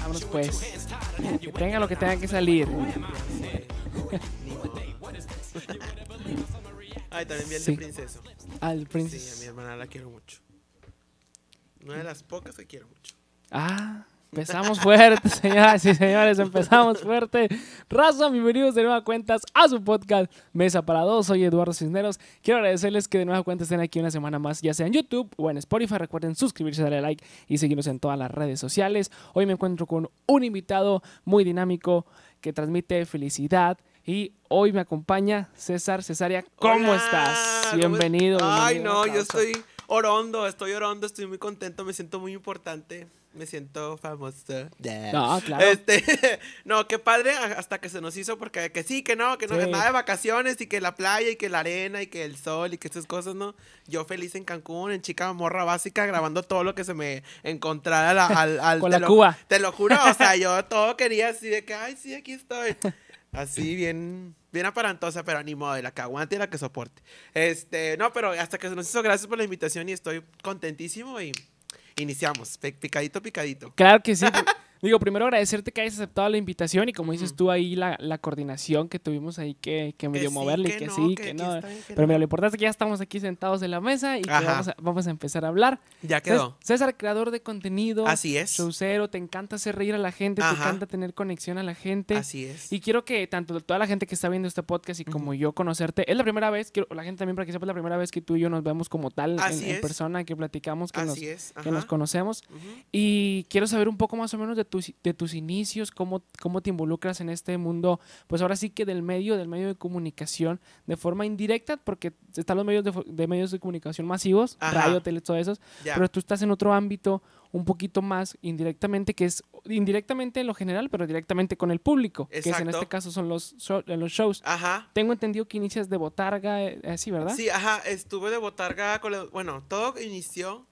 Vámonos pues. Que tenga lo que tenga que salir. Ay, también vi el Sí. de Princeso. Al Sí, a mi hermana la quiero mucho. Una de las pocas que quiero mucho. Ah, empezamos fuerte, señoras y señores, empezamos fuerte. Raza, bienvenidos de nueva cuentas a su podcast Mesa para Dos. Soy Eduardo Cisneros. Quiero agradecerles que de nueva cuenta estén aquí una semana más, ya sea en YouTube o en Spotify. Recuerden suscribirse, darle like y seguirnos en todas las redes sociales. Hoy me encuentro con un invitado muy dinámico que transmite felicidad. Y hoy me acompaña César Cesaria. ¿Cómo Hola, estás? ¿cómo Bienvenido. es- Ay, bienvenido, no, yo estoy orondo, estoy orondo, estoy muy contento, me siento muy importante, me siento famoso. No, claro. Este, no, qué padre hasta que se nos hizo porque que sí, que no, que no, Sí. que nada de vacaciones y que la playa y que la arena y que el sol y que estas cosas, ¿no? Yo feliz en Cancún, en chica morra básica, grabando todo lo que se me encontrara la- al, al- Con te la lo- Cuba. Te lo juro, o sea, yo todo quería así de que, ay, sí, aquí estoy. Así, bien, bien aparantosa, pero ni modo, la que aguante y la que soporte. Este, no, pero hasta que se nos hizo, gracias por la invitación y estoy contentísimo y iniciamos, picadito, picadito. Claro que sí. Digo, primero agradecerte que hayas aceptado la invitación y como dices Ujú. tú ahí la, la coordinación que tuvimos ahí que, que medio sí, moverle y que que no, sí, que que, no. bien, que Pero mira, lo importante es que ya estamos aquí sentados en la mesa y que vamos a, vamos a empezar a hablar. Ya quedó. César, creador de contenido, Así es. showcero, te encanta hacer reír a la gente, te Ajá. encanta tener conexión a la gente. Así es. Y quiero que tanto toda la gente que está viendo este podcast y como yo conocerte, es la primera vez, quiero la gente también para que sepa, es la primera vez que tú y yo nos vemos como tal en, en persona, que platicamos, que, nos, Así es. que nos conocemos. Ujú. Y quiero saber un poco más o menos de tus, de tus inicios, cómo, cómo te involucras en este mundo, pues ahora sí que del medio, del medio de comunicación, de forma indirecta, porque están los medios de, de medios de comunicación masivos, Ajá. radio, tele, todo eso, Ya. pero tú estás en otro ámbito un poquito más indirectamente, que es indirectamente en lo general, pero directamente con el público, que es en Exacto. este caso son los, show- los shows. Ajá. Tengo entendido que inicias de botarga, eh, así, ¿verdad? Sí, ajá, estuve de botarga con la- Bueno, todo inició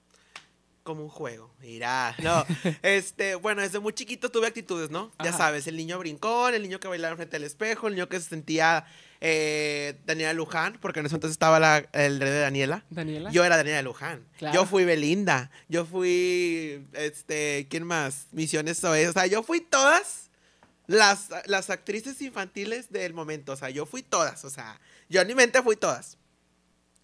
como un juego. Mira, no. este, bueno, desde muy chiquito tuve actitudes, ¿no? Ya sabes, el niño brincón, el niño que bailaba frente al espejo, el niño que se sentía eh, Daniela Luján, porque en ese entonces estaba la- el rey de Daniela. Daniela. Yo era Daniela Luján. Claro. Yo fui Belinda. Yo fui, este, ¿quién más? Misiones Zoe. O sea, yo fui todas las, las actrices infantiles del momento. O sea, yo fui todas. O sea, yo en mi mente fui todas.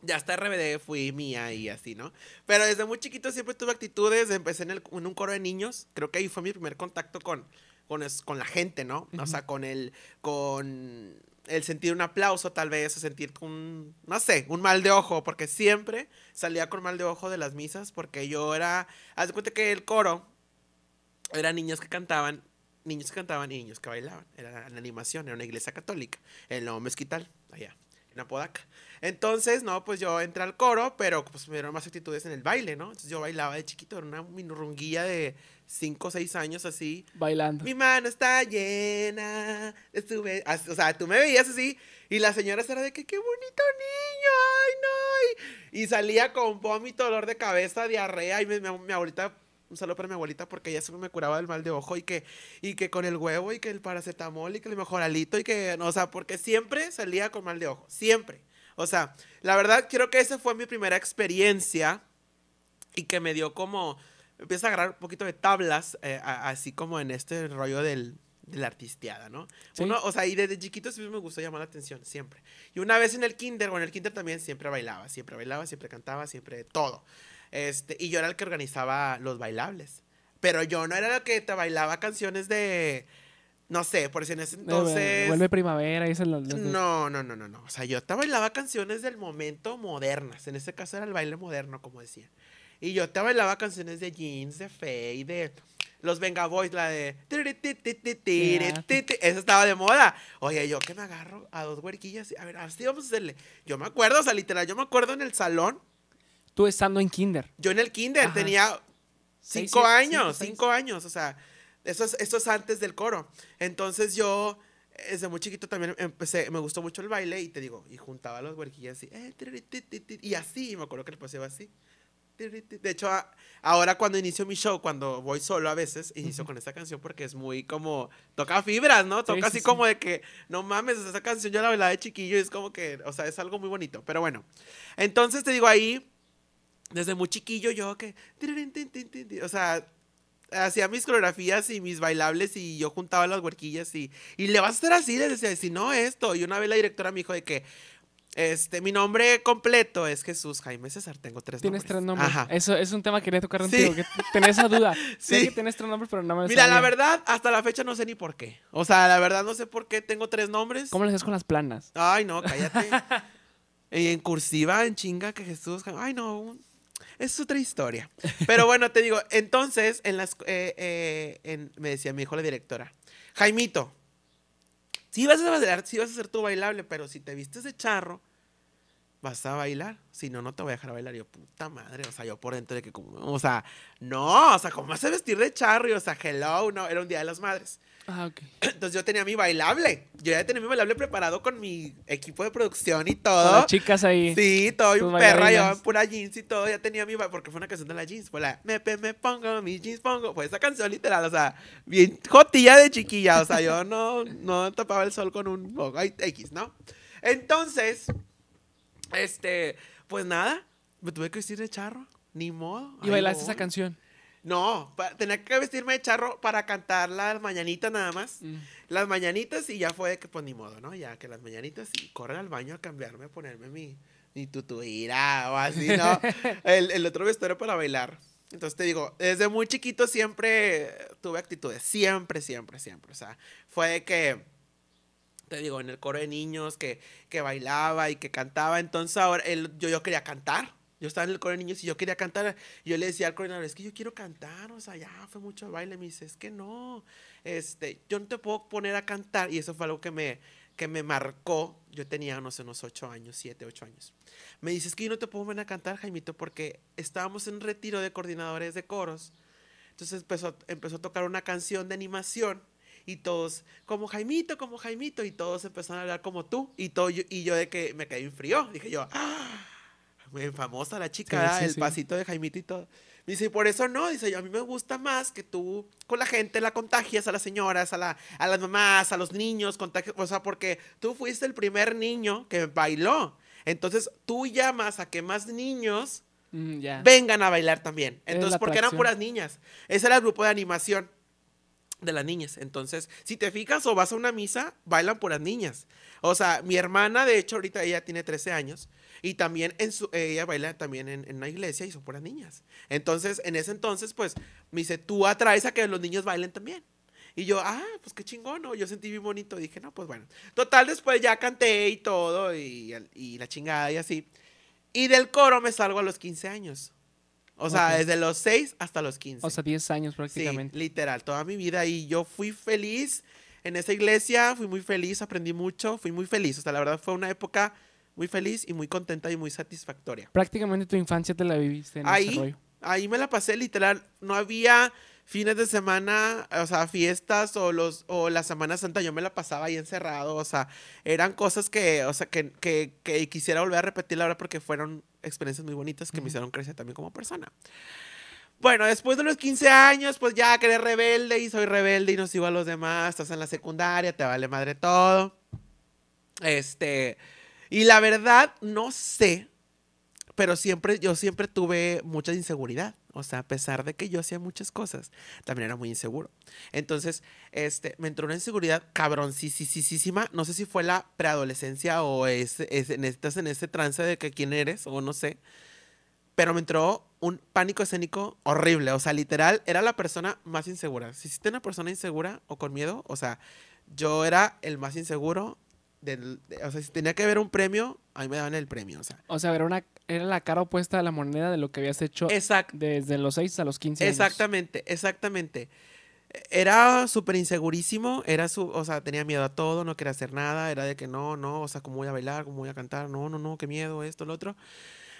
Ya hasta RBD fui mía y así, ¿no? Pero desde muy chiquito siempre tuve actitudes. Empecé en, el- en un coro de niños. Creo que ahí fue mi primer contacto con, con, es- con la gente, ¿no? O sea, con el, con el sentir un aplauso tal vez, o sentir un, no sé, un mal de ojo, porque siempre salía con mal de ojo de las misas, porque yo era, haz de cuenta que el coro eran niños que cantaban, niños que cantaban y niños que bailaban, era la animación, era una iglesia católica, en Nuevo Mezquital, allá, en Apodaca. Entonces, no, pues yo entré al coro, pero pues me dieron más actitudes en el baile, ¿no? Entonces yo bailaba de chiquito, era una minurrunguilla de 5 o 6 años así, Bailando. mi mano está llena. Estuve, o sea, tú me veías así y la señora era de que qué bonito niño, ay no. Y, y salía con vómito, dolor de cabeza, diarrea y mi, mi- mi abuelita, un saludo para mi abuelita porque ella siempre me curaba del mal de ojo y que, y que con el huevo y que el paracetamol y que el mejoralito y que, no, o sea, porque siempre salía con mal de ojo, siempre. O sea, la verdad creo que esa fue mi primera experiencia y que me dio como empieza a agarrar un poquito de tablas eh, a- así como en este rollo del de la artisteada, ¿no? Sí. Uno, o sea, y desde chiquito siempre me gustó llamar la atención, siempre. Y una vez en el kinder, o en el kinder también siempre bailaba, siempre bailaba, siempre cantaba, siempre todo. Este, y yo era el que organizaba los bailables. Pero yo no era el que te bailaba canciones de, no sé, por si en ese entonces... Vuelve primavera, y eso es lo- lo- No, no, no, no, no. O sea, yo te bailaba canciones del momento modernas. En este caso era el baile moderno, como decía. Y yo te bailaba canciones de jeans, de Faye, de los Venga Boys, la de. Esa estaba de moda. Oye, yo que me agarro a dos huerquillas. A ver, así vamos a hacerle. Yo me acuerdo, o sea, literal, yo me acuerdo en el salón. Tú estando en kinder. Yo en el kinder Ajá. tenía cinco años, cinco, seis. años, o sea, eso es, eso es antes del coro. Entonces yo, desde muy chiquito también empecé, me gustó mucho el baile y te digo, y juntaba los huerquillas así, eh, tiri, ti, ti, ti, y así, me acuerdo que le pasaba así. tiri. De hecho, a- ahora cuando inicio mi show, cuando voy solo a veces, inicio con esta canción porque es muy como, toca fibras, ¿no? Toca Sí, así sí, sí. como de que, no mames, esa canción yo la bailaba de chiquillo y es como que, o sea, es algo muy bonito. Pero bueno, entonces te digo ahí, desde muy chiquillo yo que... O sea, hacía mis coreografías y mis bailables y yo juntaba las huerquillas y, y le vas a hacer así, le decía, si no esto. Y una vez la directora me dijo de que, este, mi nombre completo es Jesús Jaime César, tengo tres Tienes nombres. tres nombres. Ajá. Eso es un tema que quería tocar Sí. contigo, que tenés esa duda. Sé Sí. que tienes tres nombres, pero no me lo Mira, la verdad, hasta la fecha no sé ni por qué. O sea, la verdad no sé por qué tengo tres nombres. ¿Cómo le haces con las planas? Ay, no, cállate. Y en cursiva, en chinga, que Jesús. Ay, no. Es otra historia. Pero bueno, te digo, entonces, en las, eh, eh, en- me decía mi hijo la directora, Jaimito, sí vas a bailar, sí vas a hacer tu bailable, pero si te vistes de charro, vas a bailar. Si no, no te voy a dejar bailar. Yo, puta madre, o sea, yo por dentro de que como, o sea, no, o sea, ¿cómo vas a vestir de charro? Y, o sea, hello, no, era un día de las madres. Ah, ok. Entonces yo tenía mi bailable. Yo ya tenía mi bailable preparado con mi equipo de producción y todo. las chicas ahí. Sí, todo tus un perra, yo en pura jeans y todo, ya tenía mi ba- porque fue una canción de la jeans, fue la me, me pongo, mis jeans pongo, fue esa canción literal, o sea, bien jotilla de chiquilla, o sea, yo no, no tapaba el sol con un oh, X, ¿no? Entonces, este, pues nada, me tuve que vestir de charro, ni modo. Y bailaste esa canción. No, tenía que vestirme de charro para cantar las mañanitas nada más. Mm. Las mañanitas y ya fue de que pues ni modo, ¿no? Ya que las mañanitas y correr al baño a cambiarme, a ponerme mi, mi tutuira o así, ¿no? el, el otro vestuario para bailar. Entonces te digo, desde muy chiquito siempre tuve actitudes, siempre, siempre, siempre. O sea, fue de que, te digo, en el coro de niños que, que bailaba y que cantaba. Entonces ahora el- yo, yo quería cantar. Yo estaba en el coro de niños y yo quería cantar. Yo le decía al coordinador, es que yo quiero cantar, o sea, ya fue mucho baile. Me dice, es que no, este, yo no te puedo poner a cantar. Y eso fue algo que me, que me marcó. Yo tenía, no sé, unos ocho años, siete, ocho años. Me dice, es que yo no te puedo poner a cantar, Jaimito, porque estábamos en retiro de coordinadores de coros. Entonces empezó, empezó a tocar una canción de animación y todos, como Jaimito, como Jaimito, y todos empezaron a hablar como tú. Y, todo, y yo de que me caí en frío. Dije yo, ¡ah! Muy famosa la chica, Sí, ¿verdad? sí, el sí. pasito de Jaimito y todo. Me dice, y por eso no, dice, a mí me gusta más que tú con la gente la contagias a las señoras, a, la, a las mamás, a los niños, contagias, o sea, porque tú fuiste el primer niño que bailó. Entonces tú llamas a que más niños Mm, vengan a bailar también. Entonces, porque eran puras niñas. Ese era el grupo de animación de las niñas. Entonces, si te fijas o vas a una misa, bailan puras niñas. O sea, mi hermana, de hecho, ahorita ella tiene 13 años y también en su, ella baila también en, en una iglesia y son puras niñas. Entonces, en ese entonces, pues, me dice, tú atraes a que los niños bailen también. Y yo, ah, pues qué chingón, ¿no? Yo sentí bien bonito. Dije, no, pues bueno. Total, después ya canté y todo, y, y la chingada y así. Y del coro me salgo a los 15 años. O sea, Ok. desde los 6 hasta los 15. O sea, 10 años sí, prácticamente. literal, toda mi vida. Y yo fui feliz en esa iglesia, fui muy feliz, aprendí mucho, fui muy feliz. O sea, la verdad fue una época muy feliz y muy contenta y muy satisfactoria. Prácticamente tu infancia te la viviste en ese Ahí, rollo. ahí me la pasé literal. No había fines de semana, o sea, fiestas o los o la Semana Santa, yo me la pasaba ahí encerrado, o sea, eran cosas que, o sea, que, que, que quisiera volver a repetir verdad porque fueron experiencias muy bonitas que me Ujú. hicieron crecer también como persona. Bueno, después de los 15 años, pues ya quedé rebelde y soy rebelde y no sigo a los demás. Estás en la secundaria, te vale madre todo. Este, y la verdad, no sé, pero siempre, yo siempre tuve mucha inseguridad. O sea, a pesar de que yo hacía muchas cosas, también era muy inseguro. Entonces, este, me entró una inseguridad cabroncísima. No sé si fue la preadolescencia o es, es- en, estás en ese trance de que quién eres o no sé. Pero me entró un pánico escénico horrible. O sea, literal, era la persona más insegura. Si hiciste una persona insegura o con miedo, o sea, yo era el más inseguro. Del, de- o sea, si tenía que ver un premio, a mí me daban el premio. O sea, O sea, era, una, era la cara opuesta a la moneda de lo que habías hecho exacto. desde los 6 a los 15 años. Exactamente, exactamente. Era súper insegurísimo, era su, o sea, tenía miedo a todo, no quería hacer nada, era de que no, no, o sea, cómo voy a bailar, cómo voy a cantar, no, no, no, qué miedo, esto, lo otro.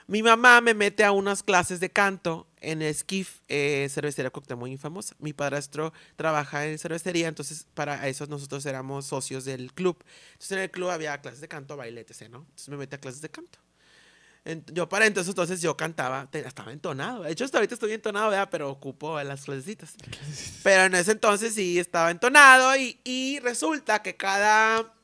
Mi mamá me mete a unas clases de canto en Skiff, eh, cervecería muy famosa. Mi padrastro trabaja en cervecería, entonces para eso nosotros éramos socios del club. Entonces en el club había clases de canto, baile, etc., ¿no? Entonces me mete a clases de canto. En- yo para entonces, entonces yo cantaba, te- estaba entonado. De hecho, hasta ahorita estoy entonado, ¿verdad? pero ocupo las clasecitas. Pero en ese entonces sí estaba entonado y, y resulta que cada,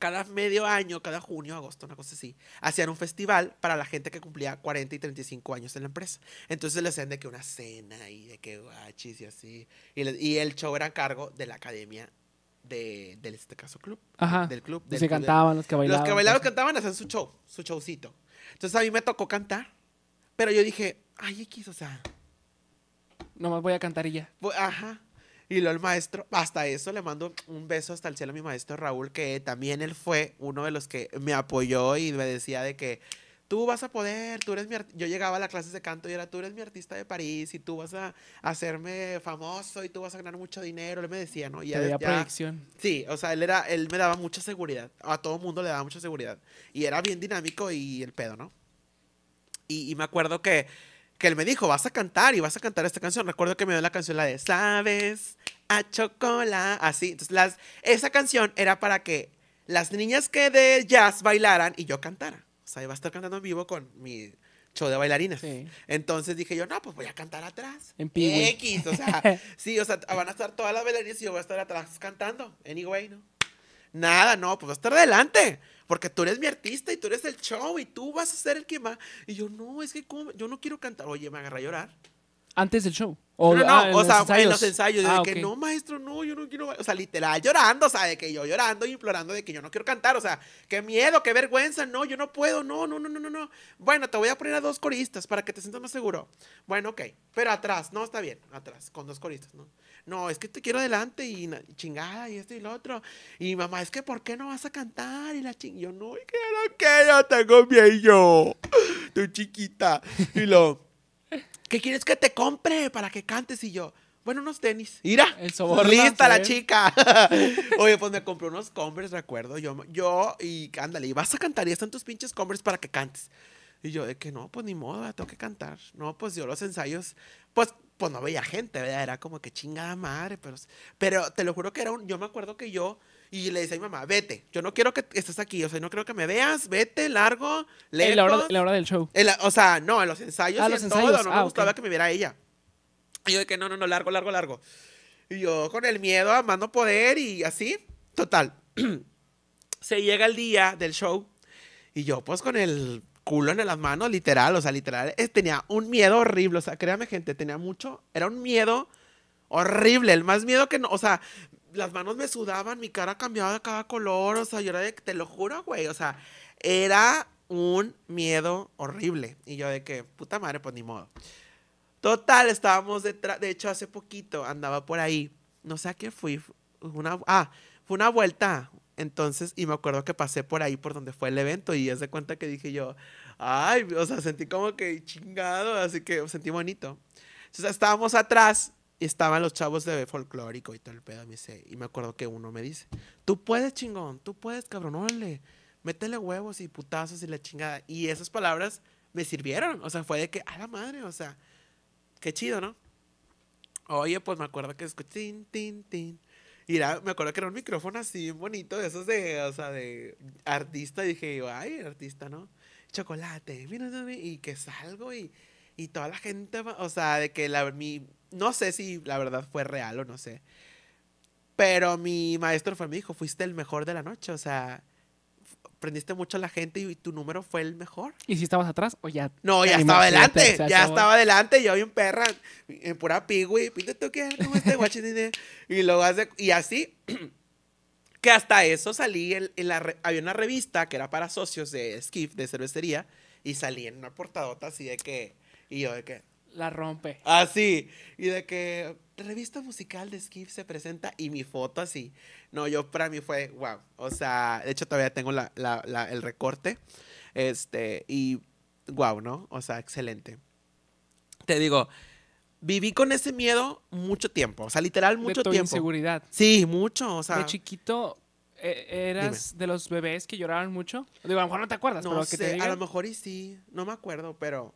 cada medio año, cada junio, agosto, una cosa así, hacían un festival para la gente que cumplía 40 y 35 años en la empresa. Entonces le hacían de que una cena y de que guachis y así. Y, le- y el show era a cargo de la academia de, del este caso club. Ajá. Del club. Y se club de- cantaban, los que bailaban. los que bailaban, pues. cantaban, hacían su show, su showcito. Entonces a mí me tocó cantar. Pero yo dije, ay, X, o sea, Nomás voy a cantar y ya. ajá. Y luego el maestro, hasta eso le mando un beso hasta el cielo a mi maestro Raúl, que también él fue uno de los que me apoyó y me decía de que tú vas a poder, tú eres mi art-". Yo llegaba a las clases de canto y era, tú eres mi artista de París y tú vas a hacerme famoso y tú vas a ganar mucho dinero. Él me decía, ¿no? Y ya- ya-. Sí, o sea, él era, él me daba mucha seguridad. A todo mundo le daba mucha seguridad. Y era bien dinámico y el pedo, ¿no? Y, y me acuerdo que, que él me dijo, vas a cantar y vas a cantar esta canción. Recuerdo que me dio la canción, la de Sabes a chocolate. Así. Entonces, las, esa canción era para que las niñas que de jazz bailaran y yo cantara. O sea, iba a estar cantando en vivo con mi show de bailarines. Sí. Entonces dije yo, no, pues voy a cantar atrás. En. X, o sea, sí, o sea, van a estar todas las bailarinas y yo voy a estar atrás cantando. Anyway, ¿no? Nada, no, pues voy a estar adelante. Porque tú eres mi artista y tú eres el show y tú vas a ser el que va. Y yo, no, es que ¿cómo? yo no quiero cantar. Oye, me agarré a llorar. Antes del show. no, no, ah, en o sea, en ensayos. los ensayos. Ah, de que no, maestro, no, yo no quiero. ba-". O sea, literal, llorando, o sea, de que yo llorando y implorando de que yo no quiero cantar. O sea, qué miedo, qué vergüenza. No, yo no puedo. No, no, no, no, no, no. Bueno, te voy a poner a dos coristas para que te sientas más seguro. Bueno, ok. Pero atrás, no, está bien, atrás, con dos coristas, ¿no? No, es que te quiero adelante y chingada y esto y lo otro. Y mamá, es que ¿por qué no vas a cantar? Y la ching, yo no, es que no quiero, tengo miedo. Tu chiquita. Y lo, ¿qué quieres que te compre para que cantes? Y yo, bueno, unos tenis. Mira, El soborno, lista la ¿sí? chica. Oye, pues me compré unos Converse, recuerdo. Yo, yo y ándale, y vas a cantar y están tus pinches Converse para que cantes. Y yo, de que no, pues ni modo, tengo que cantar. No, pues yo los ensayos, pues, pues no veía gente, ¿verdad? Era como que chingada madre, pero, pero te lo juro que era un, yo me acuerdo que yo, y le decía a mi mamá, vete, yo no quiero que estés aquí, o sea, no creo que me veas, vete, largo, lejos. En la, hora, en la hora del show. La- o sea, no, en los ensayos Ah, y los en ensayos. todo, no me Ah, gustaba que me viera ella. Y yo de que no, no, no, largo, largo, largo. Y yo con el miedo a más no poder y así, total. Se llega el día del show y yo pues con el culo en las manos, literal, o sea, literal, eh, tenía un miedo horrible, o sea, créame gente, tenía mucho, era un miedo horrible, el más miedo que no, o sea, las manos me sudaban, mi cara cambiaba de cada color, o sea, yo era de, te lo juro, güey, o sea, era un miedo horrible. Y yo de que, puta madre, pues ni modo. Total, estábamos detrás, de hecho, hace poquito andaba por ahí, no sé a qué fui, fu- una, ah, fue una vuelta, entonces, y me acuerdo que pasé por ahí por donde fue el evento y es de cuenta que dije yo, ay, o sea, sentí como que chingado, así que sentí bonito. Entonces estábamos atrás y estaban los chavos de folclórico y todo el pedo, me y me acuerdo que uno me dice, tú puedes, chingón, tú puedes, cabrón, órale, métele huevos y putazos y la chingada. Y esas palabras me sirvieron, o sea, fue de que, a la madre, o sea, qué chido, ¿no? Oye, pues me acuerdo que escuché, tin, tin, tin. Y era- me acuerdo que era un micrófono así bonito, de esos de, o sea, de artista. Y dije, ay, artista, ¿no? Chocolate, mira, y que salgo y, y toda la gente, o sea, de que la, mi, no sé si la verdad fue real o no sé. Pero mi maestro fue, me dijo, fuiste el mejor de la noche, o sea, f- prendiste mucho a la gente y tu número fue el mejor. ¿Y si estabas atrás o ya? No, ya estaba te- adelante, ya acabó? estaba adelante, yo bien perra, en pura pigui, pídete tú qué, ¿cómo este guachi tiene?" Y luego hace, y así, que hasta eso salí, en, en la, había una revista que era para socios de Skiff, de cervecería, y salí en una portadota así de que, y yo de que, La rompe. así, y de que, revista musical de Skiff se presenta, y mi foto así, no, yo para mí fue, wow, o sea, de hecho todavía tengo la, la- la- el recorte, este, y wow, ¿no? O sea, excelente. Te digo, viví con ese miedo mucho tiempo, o sea, literal mucho de tu tiempo. inseguridad. Sí, mucho, o sea. de chiquito, eh, ¿eras de los bebés que lloraban mucho? Digo, a lo mejor no te acuerdas, no pero que sé, te a digan. lo mejor y sí, no me acuerdo, pero.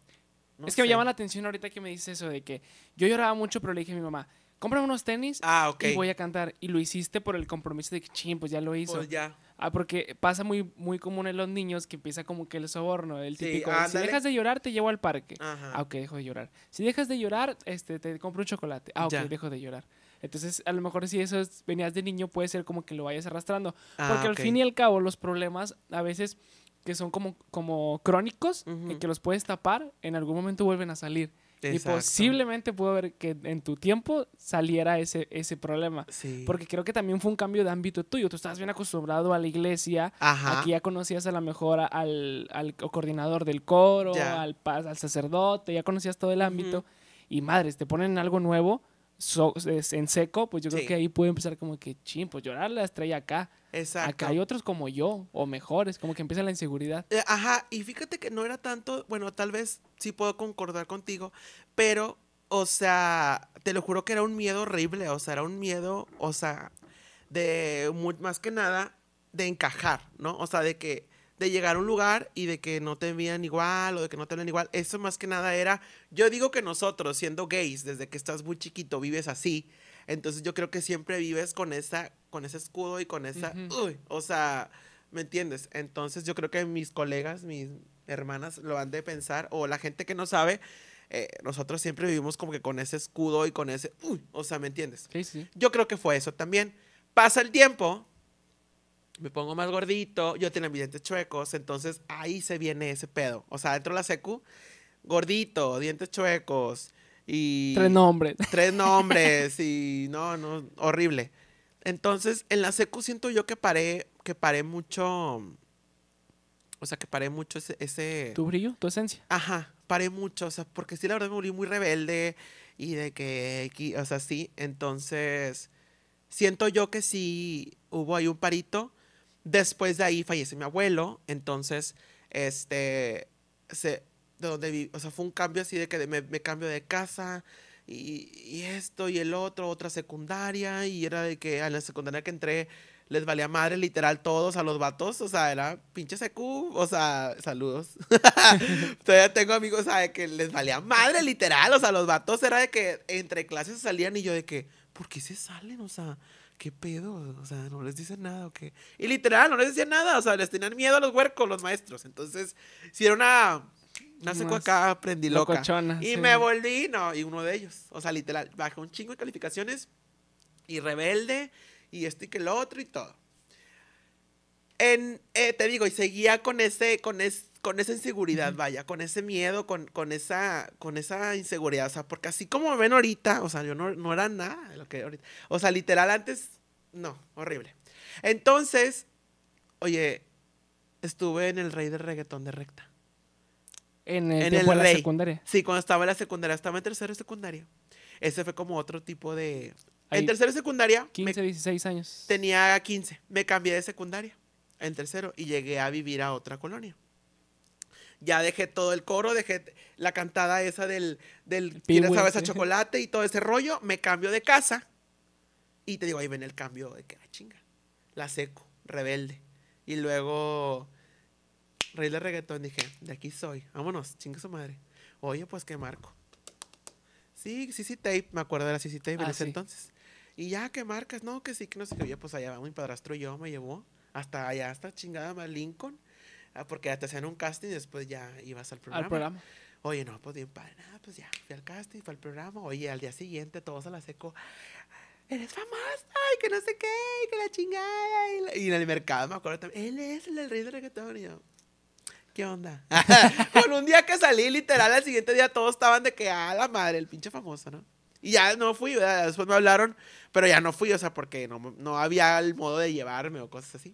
No es que me llama la atención ahorita que me dices eso de que yo lloraba mucho, pero le dije a mi mamá, cómprame unos tenis Ah, ok. y voy a cantar. Y lo hiciste por el compromiso de que, ching, pues ya lo hizo. Pues ya. Ah, porque pasa muy, muy común en los niños que empieza como que el soborno, el Sí, típico. si dejas de llorar, te llevo al parque. Ajá. Ah, ok, dejo de llorar. Si dejas de llorar, este, te compro un chocolate. Ah, ok, Ya. dejo de llorar. Entonces, a lo mejor si eso es- venías de niño, puede ser como que lo vayas arrastrando. Ah, Porque al fin y al cabo, los problemas a veces que son como, como crónicos y que los puedes tapar, en algún momento vuelven a salir. Y posiblemente pudo haber que en tu tiempo saliera ese, ese problema. Sí. Porque creo que también fue un cambio de ámbito tuyo. Tú estabas bien acostumbrado a la iglesia. Ajá. Aquí ya conocías a lo mejor al, al coordinador del coro, Ya. al, al sacerdote, ya conocías todo el ámbito. Y madres, te ponen algo nuevo so- es- en seco, pues yo creo que ahí puede empezar como que, ching, pues llorar la estrella acá. Exacto. Acá hay otros como yo, o mejores, como que empieza la inseguridad. Eh, Ajá, y fíjate que no era tanto, bueno, tal vez sí puedo concordar contigo, pero, o sea, te lo juro que era un miedo horrible, o sea, era un miedo, o sea, de mu- más que nada de encajar, ¿no? O sea, de que de llegar a un lugar y de que no te vean igual o de que no te ven igual, eso más que nada era, yo digo que nosotros siendo gays desde que estás muy chiquito vives así, entonces yo creo que siempre vives con esa con ese escudo y con esa, Ujú. uy, o sea, ¿me entiendes? Entonces yo creo que mis colegas, mis hermanas lo han de pensar o la gente que no sabe, eh, nosotros siempre vivimos como que con ese escudo y con ese, uy, o sea, ¿me entiendes? Sí, sí. Yo creo que fue eso también. Pasa el tiempo, me pongo más gordito, yo tenía mis dientes chuecos, entonces ahí se viene ese pedo. O sea, dentro de la secu, gordito, dientes chuecos y... Tres nombres. Tres nombres y no, no, horrible. Entonces, en la secu siento yo que paré, que paré mucho, o sea, que paré mucho ese, ese... Tu brillo, tu esencia. Ajá, paré mucho, o sea, porque sí, la verdad me volví muy rebelde y de que, o sea, sí, entonces, siento yo que sí hubo ahí un parito. Después de ahí fallece mi abuelo, entonces, este, se, de donde vi, o sea, fue un cambio así de que me, cambio de casa y, esto y el otro, otra secundaria, y era de que a la secundaria que entré les valía madre literal todos a los vatos, o sea, era pinche secu, o sea, saludos. Todavía tengo amigos, o sea, que les valía madre literal, o sea, los vatos era de que entre clases salían y yo de que, ¿por qué se salen? O sea, ¿qué pedo? O sea, no les dicen nada o qué. Y literal, no les decían nada, o sea, les tenían miedo a los huercos, los maestros. Entonces, si era una, una Más acá, aprendí loca. Y sí. me volví, no, y uno de ellos, o sea, literal, bajé un chingo de calificaciones y rebelde y esto y que lo otro y todo. En, eh, te digo, y seguía con ese, con es, con esa inseguridad, vaya, con ese miedo, con, con esa, con esa inseguridad, o sea, porque así como me ven ahorita, o sea, yo no, no era nada de lo que ahorita, o sea, literal antes, no, horrible. Entonces, oye, estuve en el rey del reggaetón de recta. En el En tiempo el de la rey. secundaria. Sí, cuando estaba en la secundaria, estaba en tercero de secundaria. Ese fue como otro tipo de... Ahí, En tercero de secundaria, me 15, 16 años. tenía 15. Me cambié de secundaria en tercero y llegué a vivir a otra colonia. Ya dejé todo el coro, dejé la cantada esa del, del ¿Quieres Pingüe, sabes a chocolate y todo ese rollo. Me cambio de casa. Y te digo, ahí ven el cambio de que la chinga. La seco, rebelde. Y luego, rey de reggaetón, dije, de aquí soy. Vámonos, chinga su madre. Oye, pues qué marco. Sí, sí, sí, tape. Me acuerdo de la CC tape en Ah, ese sí. entonces. Y ya, ¿qué marcas? No, que sí, que no sé qué. Oye, pues allá va mi padrastro y yo, me llevó hasta allá, hasta chingada más Lincoln. Ah, Porque ya te hacían un casting y después ya ibas al programa. Al programa. Oye, no, pues bien padre. Nada, pues ya, fui al casting, fui al programa. Oye, al día siguiente todos a la seco. Eres famosa, y que no sé qué, y que la chingada. Y, la- y en el mercado me acuerdo también. Él es el rey del reggaetón. Y yo, ¿qué onda? Con un día que salí, literal, al siguiente día todos estaban de que, ah, la madre, el pinche famoso, ¿no? Y ya no fui, ¿verdad? Después me hablaron, pero ya no fui, o sea, porque no, no había el modo de llevarme o cosas así.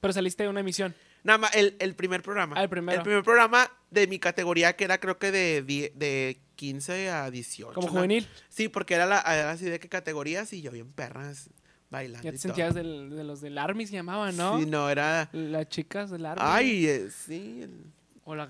Pero saliste de una emisión. Nada más, el, el primer programa. Ah, el primero. El primer programa de mi categoría, que era creo que de, die- de 15 a 18. Como ¿no? juvenil. Sí, porque era, la, era así de qué categorías y yo bien perras bailando. Ya te y todo. sentías del- de los del Army, se llamaban, ¿no? Sí, no, era... Las chicas del Army. Ay, eh, sí. el- O la,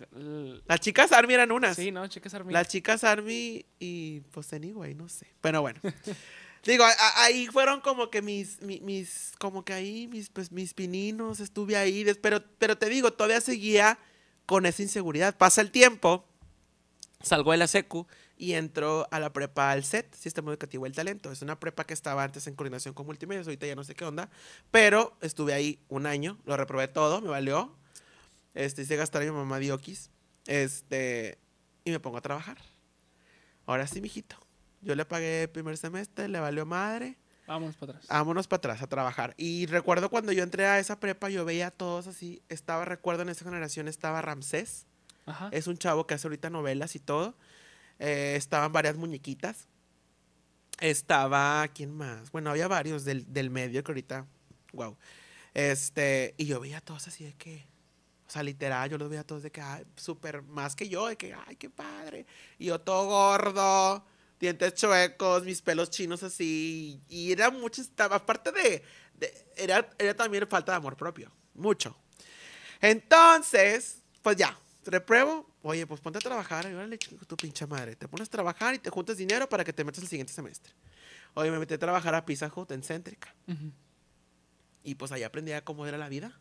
Las chicas Army eran unas. sí, ¿no? Chicas Army. Las chicas Army y pues anyway, no sé. Pero bueno. Digo, a- ahí fueron como que mis, mi- mis, como que ahí mis, pues, mis pininos, estuve ahí, pero, pero te digo, todavía seguía con esa inseguridad. Pasa el tiempo, salgo de la secu y entro a la prepa al SET, Sistema Educativo del Talento. Es una prepa que estaba antes en coordinación con multimedios, ahorita ya no sé qué onda, pero estuve ahí un año, lo reprobé todo, me valió. Este, hice gastar a mi mamá diokis, este, y me pongo a trabajar. Ahora sí, mijito. Yo le pagué el primer semestre, le valió madre. Vámonos para atrás. Vámonos para atrás a trabajar. Y recuerdo cuando yo entré a esa prepa, yo veía a todos así. Estaba, recuerdo en esa generación, estaba Ramsés. Ajá. Es un chavo que hace ahorita novelas y todo. Eh, estaban varias muñequitas. Estaba, ¿quién más? Bueno, había varios del, del medio que ahorita, wow. Este, y yo veía a todos así de que, o sea, literal, yo los veía a todos de que, ay, súper más que yo, de que, ay, qué padre. Y yo todo gordo, dientes chuecos, mis pelos chinos así. Y era mucho, aparte de, de- era, era también falta de amor propio, mucho. Entonces, pues ya, repruebo. Oye, pues ponte a trabajar. Y órale, chico, tu pinche madre. Te pones a trabajar y te juntas dinero para que te metas el siguiente semestre. Oye, me metí a trabajar a Pizza Hut en Céntrica. Ujú. Y pues ahí aprendí a cómo era la vida.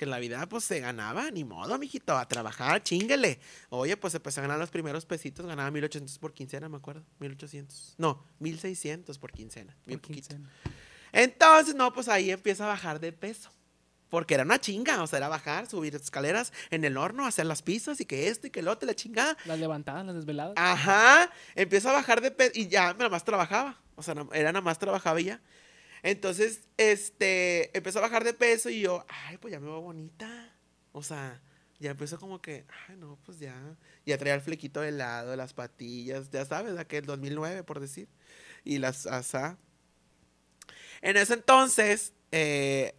Que en la vida pues se ganaba, ni modo, mijito, a trabajar, chinguele. Oye, pues empecé a ganar los primeros pesitos, ganaba 1800 por quincena, me acuerdo. 1800. No, 1600 por quincena. Bien Por poquito. quincena. Entonces, no, pues ahí empieza a bajar de peso. Porque era una chinga, o sea, era bajar, subir escaleras en el horno, hacer las pizzas y que esto y que el otro, la chingada. Las levantadas, las desveladas. Ajá, empiezo a bajar de peso y ya nada más trabajaba. O sea, era nada más trabajaba y ya. Entonces, este, empezó a bajar de peso y yo, ay, pues ya me veo bonita. O sea, ya empezó como que, ay, no, pues ya. Ya traía el flequito de lado, las patillas, ya sabes, aquel 2009, por decir. Y las asá. En ese entonces, eh,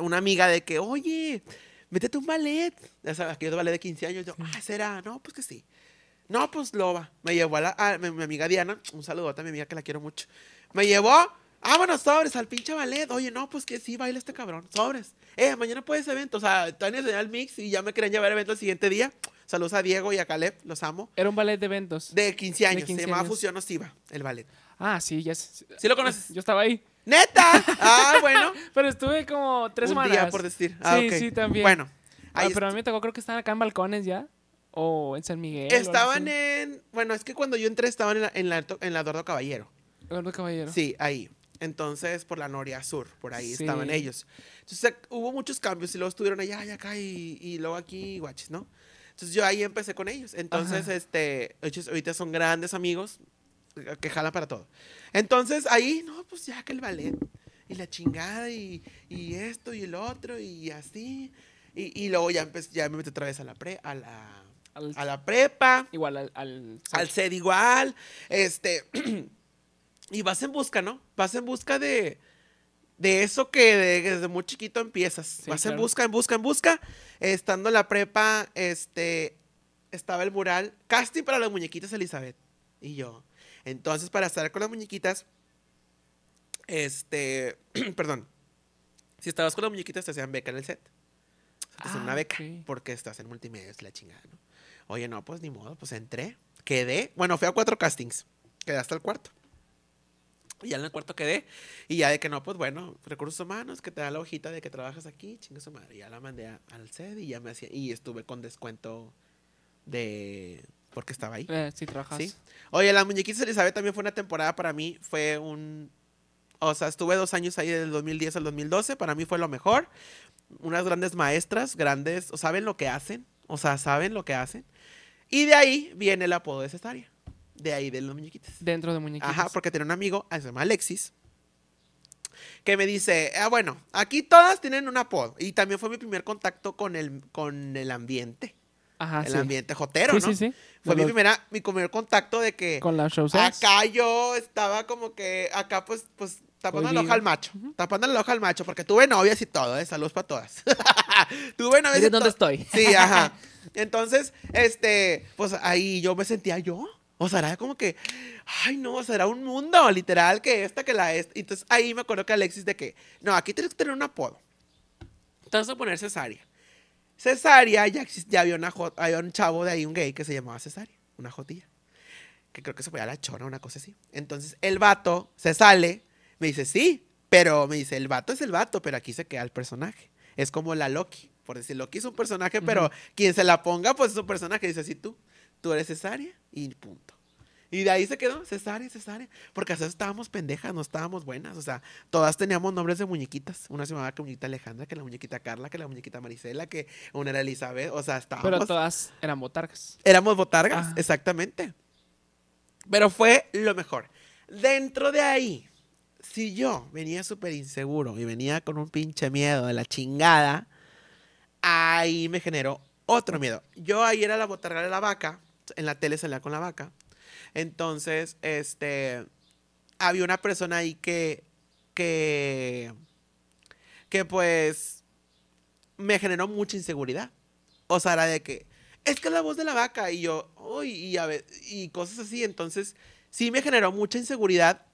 una amiga de que, oye, métete un ballet. Ya sabes, aquellos ballet de 15 años. Yo, ah, ¿será? No, pues que sí. No, pues loba. Me llevó a, la, a mi, mi amiga Diana, un saludote a mi amiga que la quiero mucho. Me llevó, vámonos, sobres, al pinche ballet. Oye, no, pues que sí, baila este cabrón, sobres. Eh, mañana puedes evento. O sea, todavía enseñar el mix y ya me querían llevar a evento el siguiente día. Saludos a Diego y a Caleb, los amo. Era un ballet de eventos. De 15 años, 15 se llamaba años. Fusión Osiva, el ballet. Ah, sí, ya. es- ¿Sí lo conoces? Yo estaba ahí. ¡Neta! Ah, bueno. Pero estuve como tres un semanas. día, por decir. Ah, sí, ok. sí, también. Bueno, Ah, pero a mí me tocó, creo que estaban acá en balcones ya. O en San Miguel. estaban en... Bueno, es que cuando yo entré estaban en la, en la, en la Eduardo Caballero. Gordo Caballero. Sí, ahí. Entonces, por la Noria Sur, por ahí Sí. estaban ellos. Entonces, hubo muchos cambios y luego estuvieron allá y acá y, y luego aquí, guaches, ¿no? Entonces, yo ahí empecé con ellos. Entonces, Ajá. este, ellos ahorita son grandes amigos que jalan para todo. Entonces, ahí, no, pues ya que el ballet y la chingada y, y esto y el otro y así. Y, y luego ya, ya me metí otra vez a la, pre, a la, Al- a la prepa igual al. Al, al igual, este, y vas en busca, ¿no? Vas en busca de, de eso que de- desde muy chiquito empiezas. Sí, vas en busca, en busca, en busca. Estando en la prepa, este, estaba el mural, casting para las muñequitas Elizabeth. Y yo. Entonces, para estar con las muñequitas, este, perdón, si estabas con las muñequitas te hacían beca en el set. Te hacían Ah, una beca ok. porque estás en multimedia, es la chingada, ¿no? Oye, no, pues ni modo, pues entré, quedé. Bueno, fui a cuatro castings, quedé hasta el cuarto. Y ya en el cuarto quedé. Y ya de que no, pues bueno, recursos humanos, que te da la hojita de que trabajas aquí, chinga su madre. Ya la mandé a- al set y ya me hacía. Y estuve con descuento de. porque estaba ahí. Eh, sí, trabajas. Sí. Oye, las muñequitas Elizabeth también fue una temporada para mí. Fue un. O sea, estuve dos años ahí del 2010 al 2012. Para mí fue lo mejor. Unas grandes maestras, grandes. O saben lo que hacen. O sea, saben lo que hacen. Y de ahí viene el apodo de cesárea. De ahí de los muñequitas. Dentro de muñequitos. Ajá, porque tenía un amigo, se llama Alexis, que me dice, ah, bueno, aquí todas tienen un apodo. Y también fue mi primer contacto con el, con el ambiente, Ajá, el sí. ambiente jotero, sí, ¿no? sí, sí. Fue De mi, los- primera, mi primer contacto de que Con las shows. acá yo estaba como que, acá pues, pues tapando el Oye. ojo al macho, tapando el ojo al macho, porque tuve novias y todo, ¿eh? Saludos para todas. tuve novias y Miren dónde to- estoy. Sí, ajá. Entonces, este, pues ahí yo me sentía yo. O sea, era como que, ay, no, era un mundo, literal, que esta, que la esta. Entonces ahí me acuerdo que Alexis de que, no, aquí tienes que tener un apodo. Entonces a poner cesárea. Cesárea, ya, ya había, una, había un chavo de ahí, un gay, que se llamaba cesárea, una jotilla. Que creo que se podía la chona, una cosa así. Entonces el vato se sale, me dice, sí, pero me dice, el vato es el vato, pero aquí se queda el personaje. Es como la Loki. Por decir, Loki es un personaje, pero quien se la ponga, pues es un personaje. Dice así tú, tú eres cesárea y punto. Y de ahí se quedó, cesárea, cesárea. Porque a veces estábamos pendejas, no estábamos buenas. O sea, todas teníamos nombres de muñequitas. Una se llamaba que muñequita Alejandra, que la muñequita Carla, que la muñequita Marisela, que una era Elizabeth. O sea, estábamos. Pero todas eran botargas. Éramos botargas, Ah. exactamente. Pero fue lo mejor. Dentro de ahí, si yo venía súper inseguro y venía con un pinche miedo de la chingada, ahí me generó otro miedo. Yo ahí era la botarga de la vaca, en la tele salía con la vaca. Entonces, este, había una persona ahí que, que, que pues, me generó mucha inseguridad. O sea, era de que, es que es la voz de la vaca y yo, uy, y, a ver, y cosas así. Entonces, sí me generó mucha inseguridad.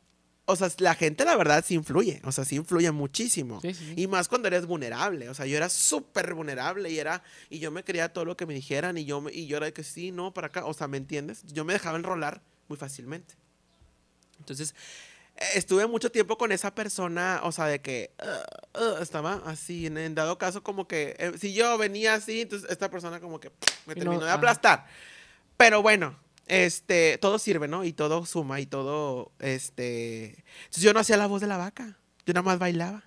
O sea, la gente, la verdad, sí influye. O sea, sí influye muchísimo. Sí, sí, sí. Y más cuando eres vulnerable. O sea, yo era súper vulnerable y era. Y yo me quería todo lo que me dijeran. Y yo, y yo era de que sí, no, para acá. O sea, ¿me entiendes? Yo me dejaba enrolar muy fácilmente. Entonces, estuve mucho tiempo con esa persona. O sea, de que uh, uh, estaba así. En, en dado caso, como que. eh, si yo venía así, entonces esta persona, como que me no- terminó de aplastar. Pero bueno, este, todo sirve, ¿no? Y todo suma y todo, este... Entonces yo no hacía la voz de la vaca, yo nada más bailaba.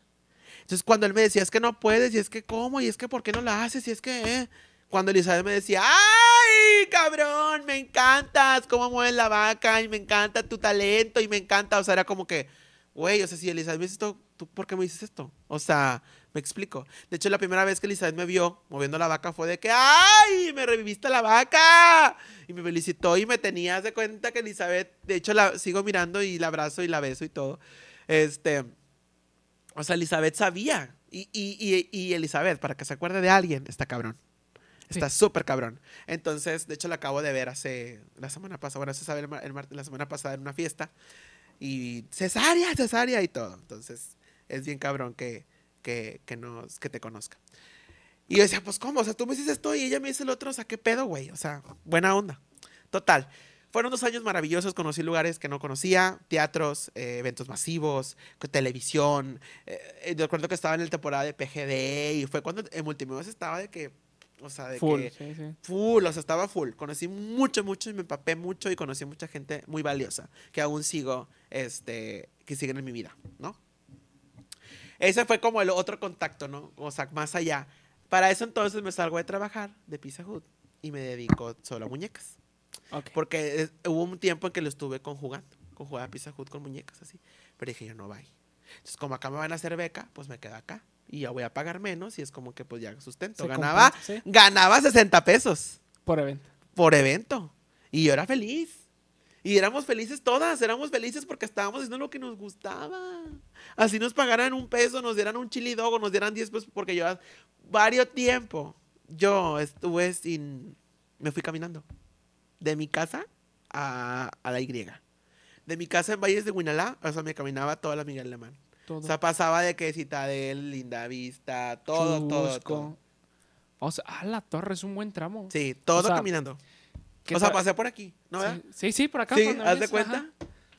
Entonces cuando él me decía, es que no puedes, y es que cómo, y es que por qué no la haces, y es que... eh", Cuando Elizabeth me decía, ¡ay, cabrón! Me encantas, cómo mueves la vaca, y me encanta tu talento, y me encanta, o sea, era como que, güey, o sea, si Elizabeth me dice esto, ¿tú por qué me dices esto? O sea, me explico. De hecho, la primera vez que Elizabeth me vio moviendo la vaca fue de que, ¡ay! Me reviviste la vaca. Y me felicitó y me tenías de cuenta que Elizabeth, de hecho, la sigo mirando y la abrazo y la beso y todo. Este, o sea, Elizabeth sabía. Y, y, y, y Elizabeth, para que se acuerde de alguien, está cabrón. Está súper cabrón. Entonces, de hecho, la acabo de ver hace la semana pasada. Bueno, se sabe el, el la semana pasada en una fiesta. Y cesárea, cesárea y todo. Entonces, es bien cabrón que, que, que, nos, que te conozca. Y yo decía, pues, ¿cómo? O sea, tú me dices esto y ella me dice el otro. O sea, ¿qué pedo, güey? O sea, buena onda. Total. Fueron dos años maravillosos. Conocí lugares que no conocía, teatros, eh, eventos masivos, televisión. Eh, eh, recuerdo que estaba en la temporada de PGD y fue cuando en Multimedios estaba de que, o sea, de Full, que sí, sí. Full, o sea, estaba full. Conocí mucho, mucho y me empapé mucho y conocí mucha gente muy valiosa que aún sigo, este, que siguen en mi vida, ¿no? Ese fue como el otro contacto, ¿no? O sea, más allá. Para eso entonces me salgo de trabajar de Pizza Hut y me dedico solo a muñecas. Ok. Porque eh, hubo un tiempo en que lo estuve conjugando, conjugaba Pizza Hut con muñecas así. Pero dije yo, no va. Entonces, como acá me van a hacer beca, pues me quedo acá. Y ya voy a pagar menos y es como que pues ya sustento. Se Ganaba, compensa, sí, ganaba 60 pesos Por evento. por evento. Y yo era feliz. Y éramos felices todas, éramos felices porque estábamos haciendo lo que nos gustaba. Así nos pagaran un peso, nos dieran un chili dog nos dieran 10 pesos porque yo varios tiempo yo estuve sin... Me fui caminando. De mi casa a, a la Y. De mi casa en Valles de Huinalá, o sea, me caminaba toda la Miguel Alemán. Todo. O sea, pasaba de que Citadel, Linda Vista, todo, todo, Chusco. todo. O sea, ah, la torre es un buen tramo. Sí, todo O sea, caminando. ¿Qué O sea, pasé por aquí, ¿no? verdad? sí, sí, por acá. Sí, haz de cuenta. ajá.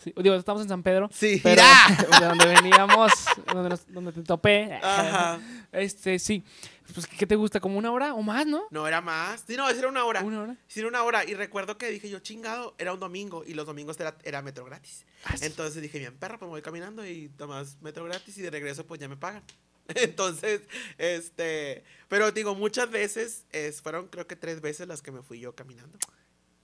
Sí, Digo, estamos en San Pedro. Sí, Pero mira. de donde veníamos, donde, nos- donde te topé. Ajá. Este, sí. Pues, ¿qué te gusta? ¿Como una hora o más, no? No era más. Sí, no, era una hora. ¿Una hora? Sí, era una hora. Y recuerdo que dije yo, chingado, era un domingo y los domingos era, era metro gratis. Ah, sí. Entonces dije, bien, perro, pues me voy caminando y tomas metro gratis y de regreso pues ya me pagan. Entonces, este, pero digo, muchas veces, es, fueron creo que tres veces las que me fui yo caminando.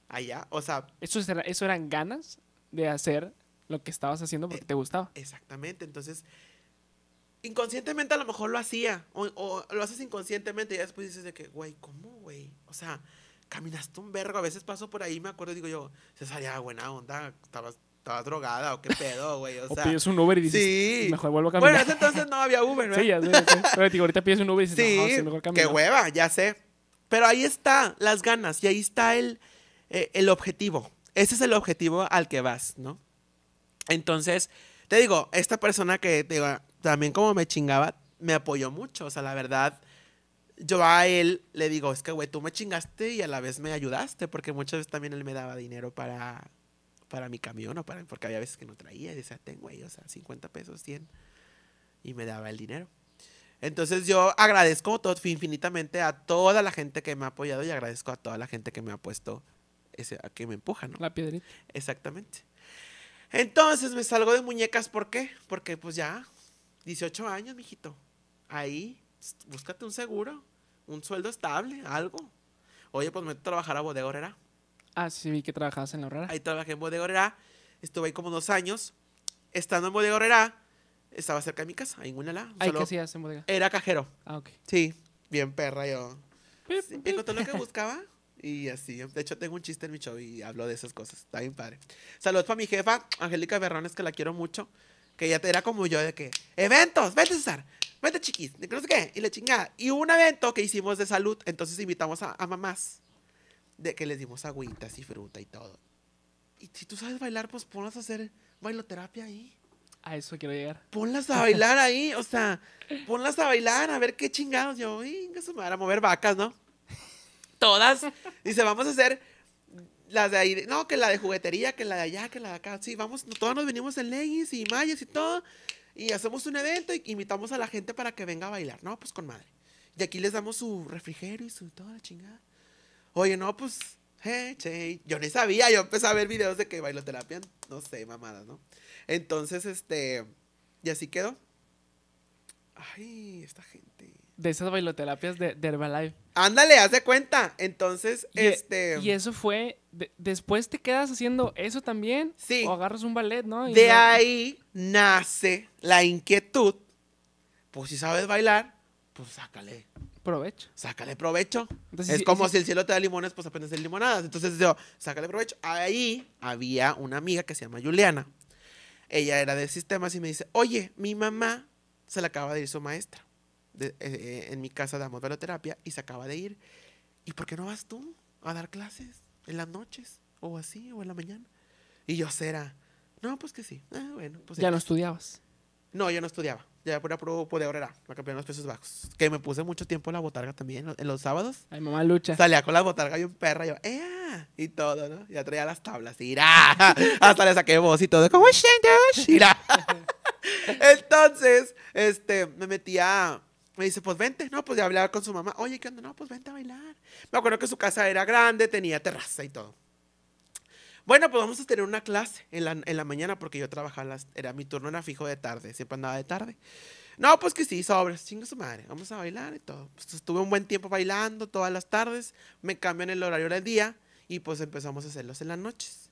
Allá, o sea, ¿Eso, era- ¿Eso eran ganas de hacer lo que estabas haciendo porque te gustaba? Exactamente, entonces inconscientemente a lo mejor lo hacía o, o lo haces inconscientemente y después dices de que, güey, ¿cómo, güey? O sea, caminaste un vergo, a veces paso por ahí, me acuerdo digo yo, Cesaria, buena onda, estabas, estabas drogada o qué pedo, güey, o O, sea, pides un Uber y dices, sí. mejor vuelvo a Bueno, en caminar. ese entonces no había Uber, ¿verdad? sí, ya sé, ya sé. Pero digo, ahorita pides un Uber y dices, Sí, no, sí, mejor qué hueva, ya sé. Pero ahí está las ganas y ahí está el, eh, el objetivo. Ese es el objetivo al que vas, ¿no? Entonces, te digo, esta persona que te digo, también como me chingaba, me apoyó mucho. O sea, la verdad, yo a él le digo, es que, güey, tú me chingaste y a la vez me ayudaste, porque muchas veces también él me daba dinero para, para mi camión o para, porque había veces que no traía y decía, ten, güey, o sea, 50 pesos, 100. Y me daba el dinero. Entonces yo agradezco todo, infinitamente a toda la gente que me ha apoyado y agradezco a toda la gente que me ha puesto, ese, a que me empuja, ¿no? La piedrita. Exactamente. Entonces me salgo de muñecas, ¿por qué? Porque pues ya, 18 años, mijito. Ahí, búscate un seguro, un sueldo estable, algo. Oye, pues me meto a trabajar a Bodega Horrera. Ah, sí, vi que trabajabas en la horrera. Ahí trabajé en Bodega Horrera. Estuve ahí como dos años. Estando en Bodega Horrera, estaba cerca de mi casa, ahí en Guinalá. Ay, Solo ¿qué hacías en bodega? Era cajero. Ah, ok. Sí, bien perra yo. Pip, Sí, pip. encontré lo que buscaba y así. De hecho, tengo un chiste en mi show y hablo de esas cosas. Está bien padre. Saludos para mi jefa, Angélica Berrones, que la quiero mucho. Que ella era como yo de que, eventos, vete César, vete chiquis, no sé qué, y la chingada. Y hubo un evento que hicimos de salud, entonces invitamos a, a mamás, de que les dimos agüitas y fruta y todo. Y si tú sabes bailar, pues ponlas a hacer bailoterapia ahí. A eso quiero llegar. Ponlas a bailar ahí, o sea, ponlas a bailar, a ver qué chingados. Yo, venga madre, a mover vacas, ¿no? Todas. Dice, vamos a hacer las de ahí, no, que la de juguetería, que la de allá, que la de acá. Sí, vamos, todas nos venimos en leggings y mallas y todo. Y hacemos un evento y invitamos a la gente para que venga a bailar. No, pues con madre. Y aquí les damos su refrigerio y su toda la chingada. Oye, no, pues, hey, che, yo ni sabía, yo empecé a ver videos de que bailoterapia, no sé, mamadas, ¿no? Entonces, este, y así quedó. Ay, esta gente. De esas bailoterapias de, de Herbalife. Ándale, haz de cuenta. Entonces, Y, e- este, y eso fue. de- después te quedas haciendo eso también. Sí. O agarras un ballet, ¿no? Y de ahí nace la inquietud. Pues si sabes bailar, pues sácale, Provecho. sácale provecho. Entonces, es sí- como sí- si el cielo te da limones, pues aprendes de limonadas. Entonces yo, sácale provecho. Ahí había una amiga que se llama Juliana. Ella era de sistemas y me dice, oye, mi mamá se le acaba de ir su maestra. De- eh, eh, en mi casa damos veloterapia y se acaba de ir. ¿Y por qué no vas tú a dar clases en las noches? O así, o en la mañana. Y yo, será. No, pues que sí. Ah, bueno, pues ya no X". estudiabas. No, yo no estudiaba. Ya pura puro de horrera. Me cambié en los pesos bajos. Que me puse mucho tiempo en la botarga también. En los sábados. Ay, mamá lucha. Salía con la botarga y un perra. Yo, ¡ea! Y todo, ¿no? Ya traía las tablas. ¡Irá! Hasta le saqué voz y todo. Como. Entonces, este, me metía. Me dice, pues vente. No, pues ya hablaba con su mamá. Oye, ¿qué onda? No, pues vente a bailar. Me acuerdo que su casa era grande, tenía terraza y todo. Bueno, pues vamos a tener una clase en la, en la mañana porque yo trabajaba, las, era mi turno era fijo de tarde, siempre andaba de tarde. No, pues que sí, sobres, chinga su madre, vamos a bailar y todo. Pues estuve un buen tiempo bailando todas las tardes, me cambian el horario del día y pues empezamos a hacerlos en las noches.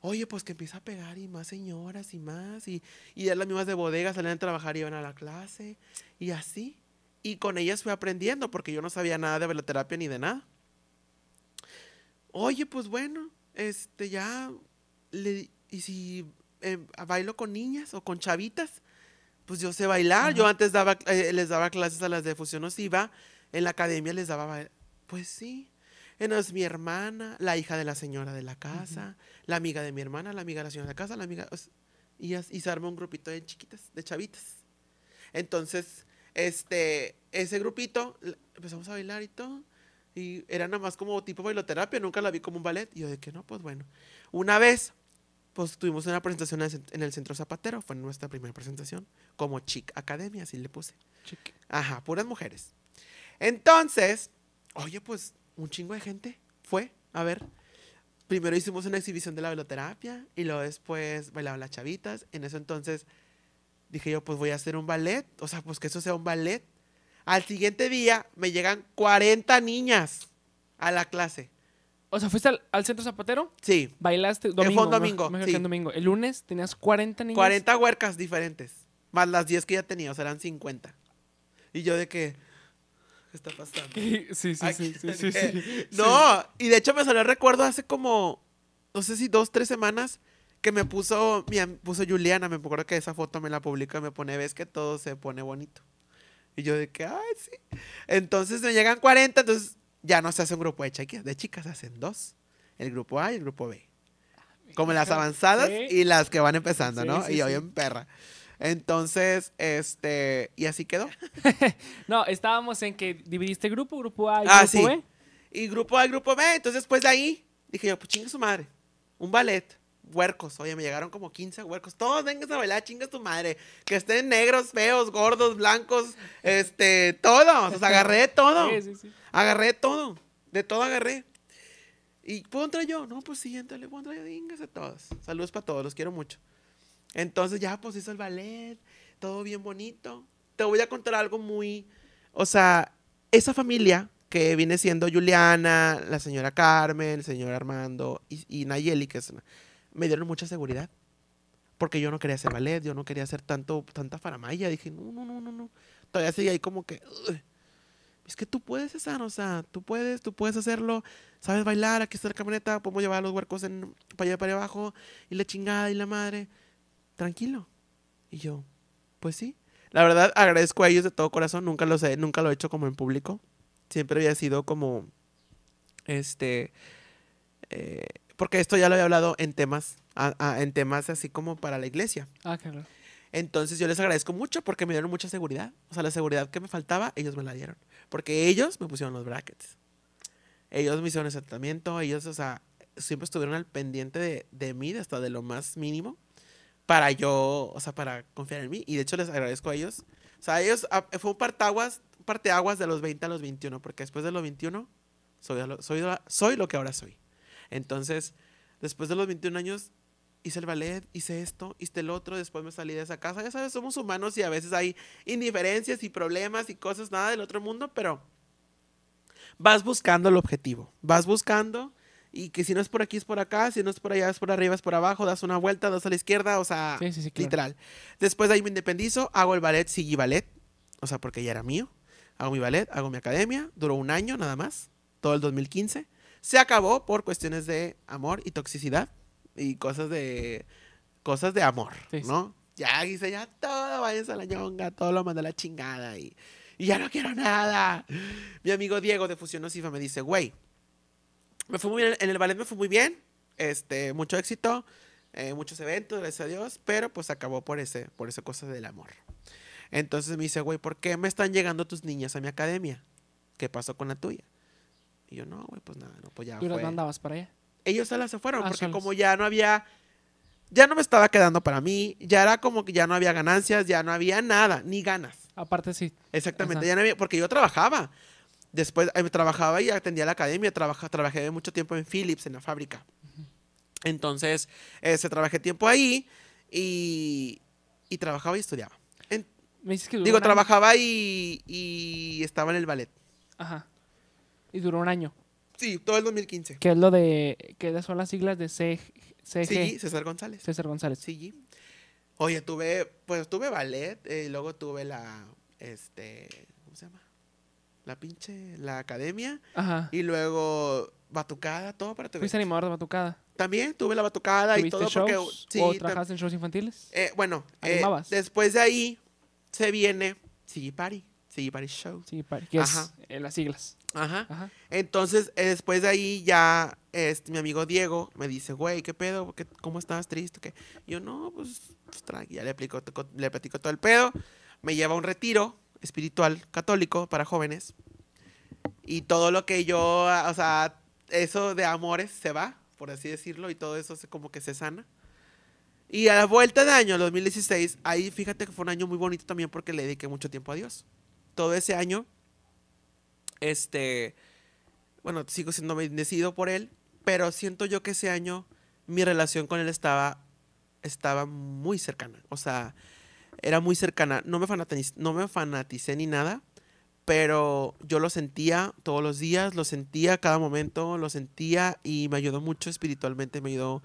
Oye, pues que empieza a pegar y más señoras y más y, y ya las mismas de bodega salían a trabajar y iban a la clase y así. Y con ellas fui aprendiendo porque yo no sabía nada de veloterapia ni de nada. Oye, pues bueno, este ya, le- y si eh, bailo con niñas o con chavitas, pues yo sé bailar. Yo antes daba, eh, les daba clases a las de fusión nociva, en la academia les daba, ba- pues sí. Entonces mi hermana, la hija de la señora de la casa, la amiga de mi hermana, la amiga de la señora de la casa, la amiga, y, y se arma un grupito de chiquitas, de chavitas. Entonces, este, ese grupito, empezamos a bailar y todo. Y era nada más como tipo bailoterapia, nunca la vi como un ballet. Y yo de que no, pues bueno. Una vez, pues tuvimos una presentación en el cent- en el Centro Zapatero, fue nuestra primera presentación, como Chic Academia, así le puse. Chic. Ajá, puras mujeres. Entonces, oye, pues un chingo de gente fue a ver. Primero hicimos una exhibición de la veloterapia y luego después bailaban las chavitas. En eso entonces dije yo, pues voy a hacer un ballet, o sea, pues que eso sea un ballet. Al siguiente día me llegan 40 niñas a la clase. O sea, fuiste al, al centro zapatero, Sí, bailaste fue un domingo. me- domingo, me- sí. un domingo. El lunes tenías 40 niños. 40 huercas diferentes, más las 10 que ya tenía, o sea, eran 50. Y yo de que, ¿qué está pasando? Sí, sí, sí, Aquí, sí, sí, sí, sí. No, y de hecho me salió el recuerdo hace como, no sé si dos, tres semanas, que me puso, mi, am- puso Juliana, me acuerdo que esa foto me la publica y me pone, ves que todo se pone bonito. Y yo de que, ay, sí. Entonces me llegan 40, entonces ya no se hace un grupo de chicas, de chicas se hacen dos. El grupo A y el grupo B. Como las avanzadas Sí. y las que van empezando, Sí, ¿no? sí, y sí. bien perra. Entonces, este, y así quedó. No, estábamos en que dividiste grupo, grupo A y Ah, grupo sí. B. Y grupo A y grupo B. Entonces, después de ahí, dije yo, pues chinga su madre. Un ballet. Huercos. Oye, me llegaron como 15 huercos. Todos vengan a bailar, chinga su madre. Que estén negros, feos, gordos, blancos, este, todos. O sea, agarré todo. Sí, sí, sí. Agarré todo. De todo agarré. ¿Y puedo entrar yo? No, pues sí, entrale, puedo entrar yo. Véngase todos. Saludos para todos, los quiero mucho. Entonces ya, pues hizo el ballet. Todo bien bonito. Te voy a contar algo muy... O sea, esa familia que viene siendo Juliana, la señora Carmen, el señor Armando y, y Nayeli, que es una- me dieron mucha seguridad. porque yo no quería hacer ballet, yo no quería hacer tanto, tanta faramaya. Dije, no, no, no, no, no. Todavía seguía ahí como que, es que tú puedes, César, o sea, tú puedes, tú puedes hacerlo, sabes bailar, aquí está la camioneta, podemos llevar los huercos en, para allá para abajo, y la chingada y la madre, tranquilo. Y yo, pues sí. La verdad, agradezco a ellos de todo corazón, nunca lo sé, nunca lo he hecho como en público, siempre había sido como, este, eh, porque esto ya lo había hablado en temas, a- a- en temas así como para la iglesia. Ah, claro. Entonces yo les agradezco mucho porque me dieron mucha seguridad. O sea, la seguridad que me faltaba, ellos me la dieron. Porque ellos me pusieron los brackets. Ellos me hicieron ese tratamiento. Ellos, o sea, siempre estuvieron al pendiente de, de mí, hasta de lo más mínimo. Para yo, o sea, para confiar en mí. Y de hecho les agradezco a ellos. O sea, ellos, ah, fue un partaguas, parteaguas de los 20 a los 21. Porque después de los 21, soy, soy, soy lo que ahora soy. Entonces, después de los 21 años, hice el ballet, hice esto, hice el otro, después me salí de esa casa. Ya sabes, somos humanos y a veces hay indiferencias y problemas y cosas, nada del otro mundo, pero vas buscando el objetivo, vas buscando y que si no es por aquí es por acá, si no es por allá es por arriba, es por abajo, das una vuelta, das a la izquierda, o sea, Sí, sí, sí, claro. literal. Después de ahí me independizo, hago el ballet, seguí ballet, o sea, porque ya era mío. Hago mi ballet, hago mi academia, duró un año nada más, todo el 2015. Se acabó por cuestiones de amor y toxicidad y cosas de cosas de amor, Sí, sí. ¿no? Ya dice, ya todo váyanse a la ñonga, todo lo manda a la chingada y, y ya no quiero nada. Mi amigo Diego de Fusión Nociva me dice, güey, me fue muy bien, en el ballet me fue muy bien, este, mucho éxito, eh, muchos eventos, gracias a Dios, pero pues acabó por ese, por esa cosa del amor. Entonces me dice, güey, ¿por qué me están llegando tus niñas a mi academia? ¿Qué pasó con la tuya? Y yo, no, güey, pues nada, no, pues ya ¿Tú fue. mandabas para allá? Ellos solas se fueron, Ah, porque como ya no había, ya no me estaba quedando para mí, ya era como que ya no había ganancias, ya no había nada, ni ganas. Aparte, sí. Exactamente, ya no había, porque yo trabajaba. Después eh, trabajaba y atendía la academia, trabaja, trabajé mucho tiempo en Philips, en la fábrica. Entonces, este, trabajé tiempo ahí y, y trabajaba y estudiaba. En- Me dices que digo, trabajaba y, y estaba en el ballet. Ajá. Y duró un año. Sí, todo el 2015. Que es lo de. que son las siglas de CG. Sí, César González. César González. Sí. Oye, tuve, pues tuve ballet, eh, y luego tuve la, este, ¿cómo se llama? La pinche, la academia, Ajá. y luego batucada, todo para TV. Fuiste animador de batucada. También tuve la batucada y ¿Tuviste todo shows? porque, sí, ¿O trabajaste en shows infantiles? eh, bueno, eh, después de ahí se viene CG Party, CG Party Show. Sí, pare- que es Ajá. en las siglas. Ajá. Ajá. Entonces, eh, después de ahí ya este, mi amigo Diego me dice, güey, ¿qué pedo? ¿Qué- ¿Cómo estás? ¿Triste? ¿Qué? Y yo, no, pues, pues ya le, aplico, le platico todo el pedo. Me lleva a un retiro espiritual católico para jóvenes. Y todo lo que yo, o sea, eso de amores se va, por así decirlo, y todo eso se, como que se sana. Y a la vuelta de año, 2016, ahí fíjate que fue un año muy bonito también porque le dediqué mucho tiempo a Dios. Todo ese año, este, bueno, sigo siendo bendecido por él, pero siento yo que ese año mi relación con él estaba, estaba muy cercana. O sea, era muy cercana. No me, fanatiz- no me fanaticé ni nada, pero yo lo sentía todos los días, lo sentía cada momento, lo sentía y me ayudó mucho espiritualmente, me ayudó,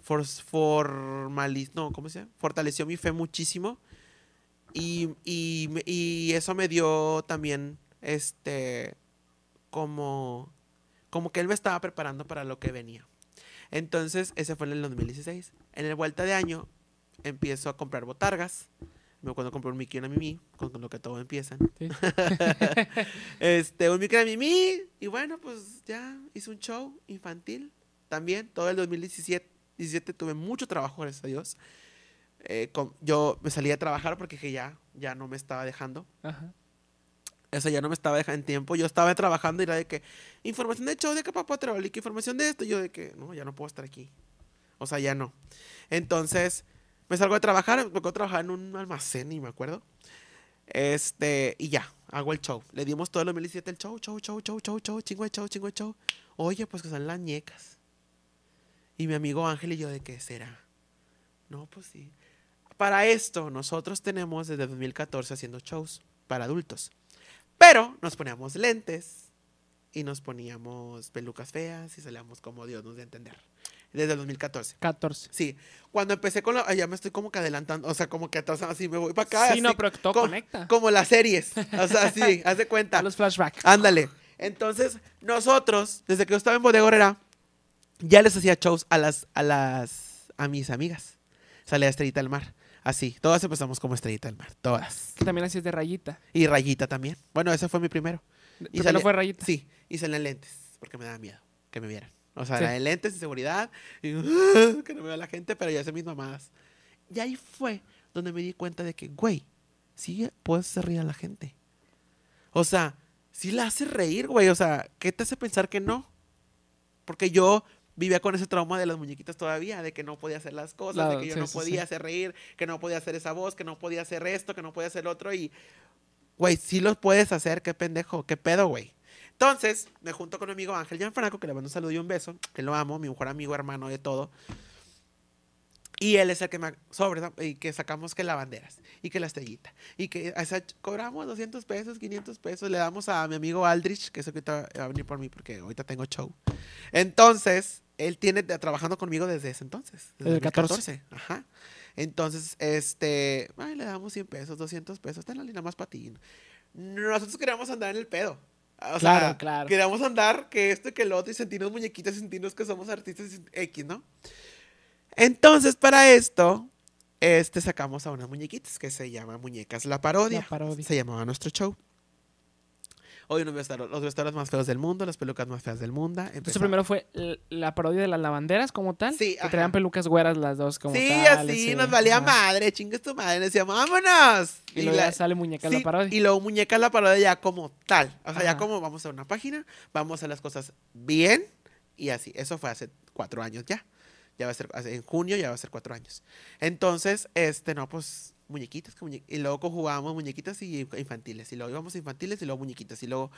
for, formaliz- no, ¿cómo se? Fortaleció mi fe muchísimo y, y, y eso me dio también, este, como, como que él me estaba preparando para lo que venía. Entonces, ese fue en el 2016. En el vuelta de año, empiezo a comprar botargas. Me acuerdo compré un Mickey y una Mimi, con, con lo que todo empiezan. Sí. este, un Mickey y una Mimi. Y bueno, pues ya hice un show infantil. También, todo el 2017 17 tuve mucho trabajo, gracias a Dios. Eh, con- yo me salí a trabajar porque dije ya, ya no me estaba dejando. Ajá. Eso ya no me estaba dejando en tiempo. Yo estaba trabajando y era de que, información de show de que papá que información de esto. Y yo de que, no, ya no puedo estar aquí. O sea, ya no. Entonces, me salgo a trabajar, me acuerdo trabajar en un almacén, y me acuerdo. Este, y ya, hago el show. Le dimos todo el 2017 el show, show, show, show, show, show, chingo de show, chingo de show. Oye, pues que son las ñecas. Y mi amigo Ángel y yo, ¿de qué será? No, pues sí. Para esto, nosotros tenemos desde 2014 haciendo shows para adultos. Pero nos poníamos lentes y nos poníamos pelucas feas y salíamos como Dios nos a entender. desde el 2014. 14. Sí, cuando empecé con la... Ya me estoy como que adelantando, o sea, como que atrás, así me voy para acá. sí, así, no, pero todo co- conecta. Como las series, o sea, sí, haz de cuenta. A los flashbacks. Ándale. Entonces, nosotros, desde que yo estaba en Bodega ya les hacía shows a las, a las, a mis amigas. Salía Estrellita del Mar. Así, todas empezamos como Estrellita del Mar, todas. Que también hacías de rayita. Y Rayita también. Bueno, ese fue mi primero. Y salía- no fue rayita. Sí, y salía en lentes, porque me daba miedo que me vieran. O sea, Sí. era de lentes de seguridad, y, que no me vea la gente, pero ya hice mis mamadas. Y ahí fue donde me di cuenta de que, güey, sí puedes hacer reír a la gente. O sea, sí la haces reír, güey. O sea, ¿qué te hace pensar que no? Porque yo vivía con ese trauma de las muñequitas todavía, de que no podía hacer las cosas, La- de que yo sí, no podía sí. hacer reír, que no podía hacer esa voz, que no podía hacer esto, que no podía hacer lo otro. Y, güey, sí lo puedes hacer, qué pendejo, qué pedo, güey. Entonces, me junto con mi amigo Ángel Gianfranco, que le mando un saludo y un beso, que lo amo, mi mejor amigo, hermano de todo. Y él es el que me sobre y que sacamos que lavanderas y que la estrellita y que o sea, cobramos 200 pesos, 500 pesos, le damos a mi amigo Aldrich, que es el que ahorita va a venir por mí porque ahorita tengo show. Entonces, él tiene de- trabajando conmigo desde ese entonces, desde el 2014. Ajá. Entonces, este, ay, le damos 100 pesos, 200 pesos, está en la línea más patín. Nosotros queríamos andar en el pedo. O Claro, sea, claro. queríamos andar que esto y que lo otro y sentirnos muñequitas y sentirnos que somos artistas X, ¿no? Entonces, para esto, este sacamos a unas muñequitas que se llama Muñecas la Parodia. La parodia. Se llamaba nuestro show. Hoy unos vestuarios, los vestuarios más feos del mundo, las pelucas más feas del mundo. Entonces Empezamos- primero fue la parodia de las lavanderas como tal. Sí, Que ajá. traían pelucas güeras las dos como sí, tal. así, sí, nos valía ajá. madre, chingue tu madre, decíamos, vámonos. Y luego ya la- sale muñeca sí, la parodia. Y luego muñeca la parodia ya como tal. O sea, ya como vamos a una página, vamos a las cosas bien y así. Eso fue hace cuatro años ya. Ya va a ser, en junio ya va a ser cuatro años. Entonces, este, no, pues, muñequitas. que muñe- y luego jugábamos muñequitas y infantiles. Y luego íbamos infantiles y luego muñequitas. Y luego,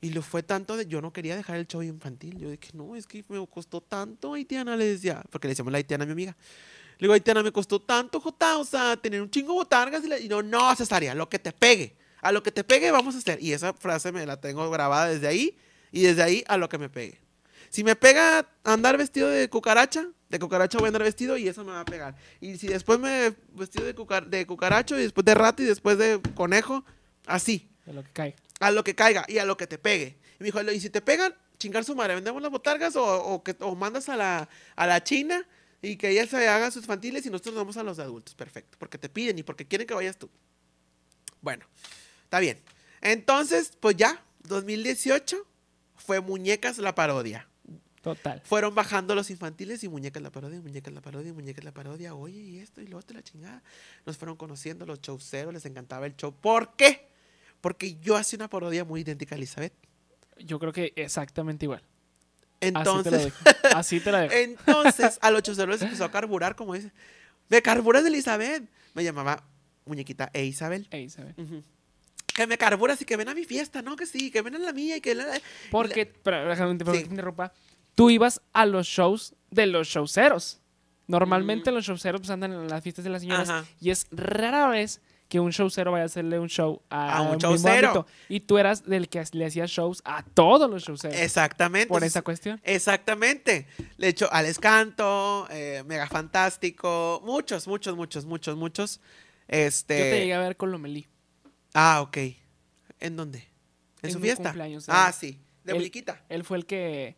y lo fue tanto de, yo no quería dejar el show infantil. Yo dije, no, es que me costó tanto, Haitiana, le decía. Porque le decíamos la Haitiana a mi amiga. Le digo, Haitiana, me costó tanto, Jota, o sea, tener un chingo botargas. Y, la- y no, no, Cesaria, lo que te pegue. A lo que te pegue vamos a hacer. Y esa frase me la tengo grabada desde ahí. Y desde ahí a lo que me pegue. Si me pega andar vestido de cucaracha, de cucaracha voy a andar vestido y eso me va a pegar. Y si después me vestido de, cucar- de cucaracho y después de rato y después de conejo, así, De lo que cae. a lo que caiga y a lo que te pegue. Y me dijo, y si te pegan, chingar su madre, vendemos las botargas o, o que, o mandas a la, a la China y que ella se haga sus infantiles y nosotros nos vamos a los adultos. Perfecto, porque te piden y porque quieren que vayas tú. Bueno, está bien. Entonces, pues ya, 2018 fue Muñecas la parodia. Total. Fueron bajando los infantiles y muñecas la parodia, muñecas la parodia, muñecas la parodia. Oye, y esto y lo otro, la chingada. Nos fueron conociendo los showceros, les encantaba el show. ¿Por qué? Porque yo hacía una parodia muy idéntica a Elizabeth. Yo creo que exactamente igual. Entonces, Así te la dejo. Así te la dejo. entonces a los showceros les empezó a carburar, como dice. Me carburas de Elizabeth. Me llamaba muñequita e Isabel. Ey, ¿sabes? Ujú. Que me carburas y que ven a mi fiesta, ¿no? Que sí, que ven a la mía y que... la- la- Porque, pero déjame Sí. interrumpa. Tú ibas a los shows de los showceros. Normalmente Mm. los showceros pues, andan en las fiestas de las señoras Ajá. y es rara vez que un showcero vaya a hacerle un show a, A un mismo showcero. Y tú eras del que le hacía shows a todos los showceros. Exactamente. por esa cuestión. Exactamente. De hecho, Alex Canto, eh, Mega Fantástico, muchos, muchos, muchos, muchos, muchos. Este. Yo te llegué a ver con Lomelí. Ah, ok. ¿En dónde? ¿En, En su fiesta? cumpleaños, Ah, ¿sabes? sí. De Él-. Él fue el que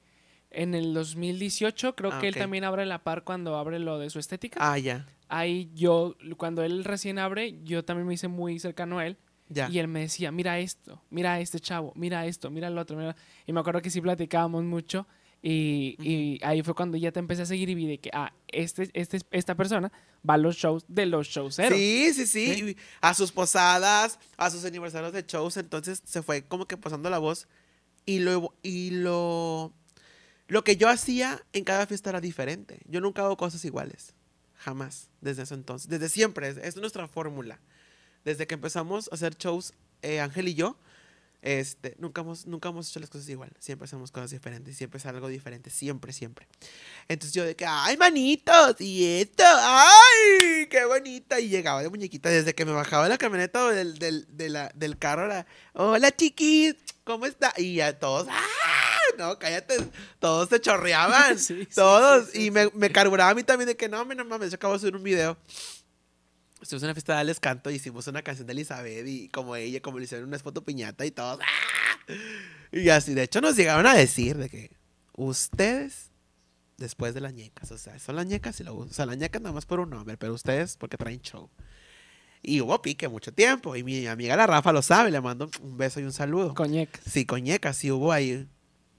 en el 2018, creo Ah, que él también abre la par cuando abre lo de su estética. Ah, ya. Ahí yo, cuando él recién abre, yo también me hice muy cercano a él. Ya. Y él me decía, mira esto, mira a este chavo, mira esto, mira el otro. Mira. Y me acuerdo que sí platicábamos mucho. Y, y ahí fue cuando ya te empecé a seguir y vi de que, ah, este, este, esta persona va a los shows de los showceros. Sí, sí, sí, ¿Sí? A sus posadas, a sus aniversarios de shows. Entonces se fue como que pasando la voz. Y lo, y lo, lo que yo hacía en cada fiesta era diferente. Yo nunca hago cosas iguales. Jamás. Desde ese entonces. Desde siempre. Es, es nuestra fórmula. Desde que empezamos a hacer shows, eh, Ángel y yo, este, nunca hemos, nunca hemos hecho las cosas igual. Siempre hacemos cosas diferentes. Siempre es algo diferente. Siempre, siempre. Entonces yo de que, ay, manitos, y esto, ay, qué bonita. Y llegaba de muñequita desde que me bajaba de la camioneta o del, del, de la- del carro. Era, hola, chiquis, ¿cómo está? Y a todos, ¡ah! no, cállate. Todos se chorreaban. Sí, todos. sí, sí, y me, me carburaba a mí también de que no, no mames, yo acabo de subir un video. Estuvimos en una fiesta de Les Canto y hicimos una canción de Elizabeth y como ella, como le hicieron una foto piñata y todos. ¡ah! Y así, de hecho, nos llegaron a decir de que ustedes, después de las ñecas, o sea, son las ñecas y luego, o sea, las ñecas nada más por un nombre, pero ustedes porque traen show. Y hubo pique mucho tiempo. Y mi amiga la Rafa lo sabe, le mando un beso y un saludo. Coñec. Sí, con ñecas, sí hubo ahí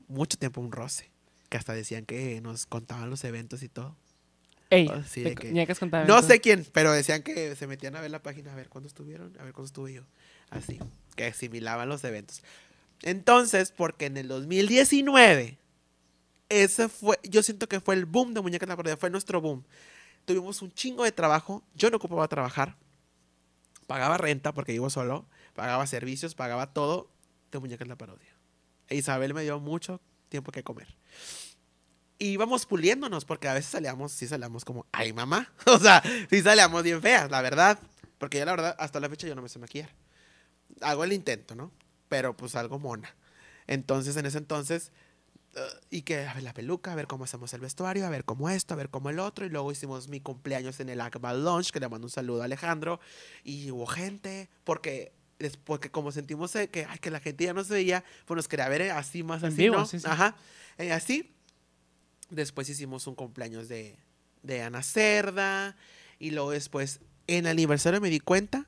mucho tiempo un roce. Que hasta decían que nos contaban los eventos y todo. Ey, Oh, sí, que- No eventos. sé quién, pero decían que se metían a ver la página, a ver cuándo estuvieron, a ver cuándo estuve yo. Así, que asimilaban los eventos. Entonces, porque en el 2019, ese fue, yo siento que fue el boom de Muñecas en la Parodia, fue nuestro boom. Tuvimos un chingo de trabajo, yo no ocupaba trabajar, pagaba renta porque vivo solo, pagaba servicios, pagaba todo de Muñecas en la Parodia. Isabel me dio mucho tiempo que comer. Y íbamos puliéndonos, porque a veces salíamos, sí salíamos como, ay mamá. O sea, sí salíamos bien feas, la verdad. Porque yo la verdad, hasta la fecha yo no me sé maquillar. Hago el intento, ¿no? Pero pues algo mona. Entonces, en ese entonces, eh, y que a ver la peluca, a ver cómo hacemos el vestuario, a ver cómo esto, a ver cómo el otro. Y luego hicimos mi cumpleaños en el Akbar Lounge, que le mando un saludo a Alejandro. Y hubo gente, porque, des- porque como sentimos eh, que, ay, que la gente ya no se veía, pues nos quería ver eh, así, más así, vivo, ¿no? sí, sí. Ajá. Eh, así. Después hicimos un cumpleaños de, de Ana Cerda. Y luego después, en el aniversario me di cuenta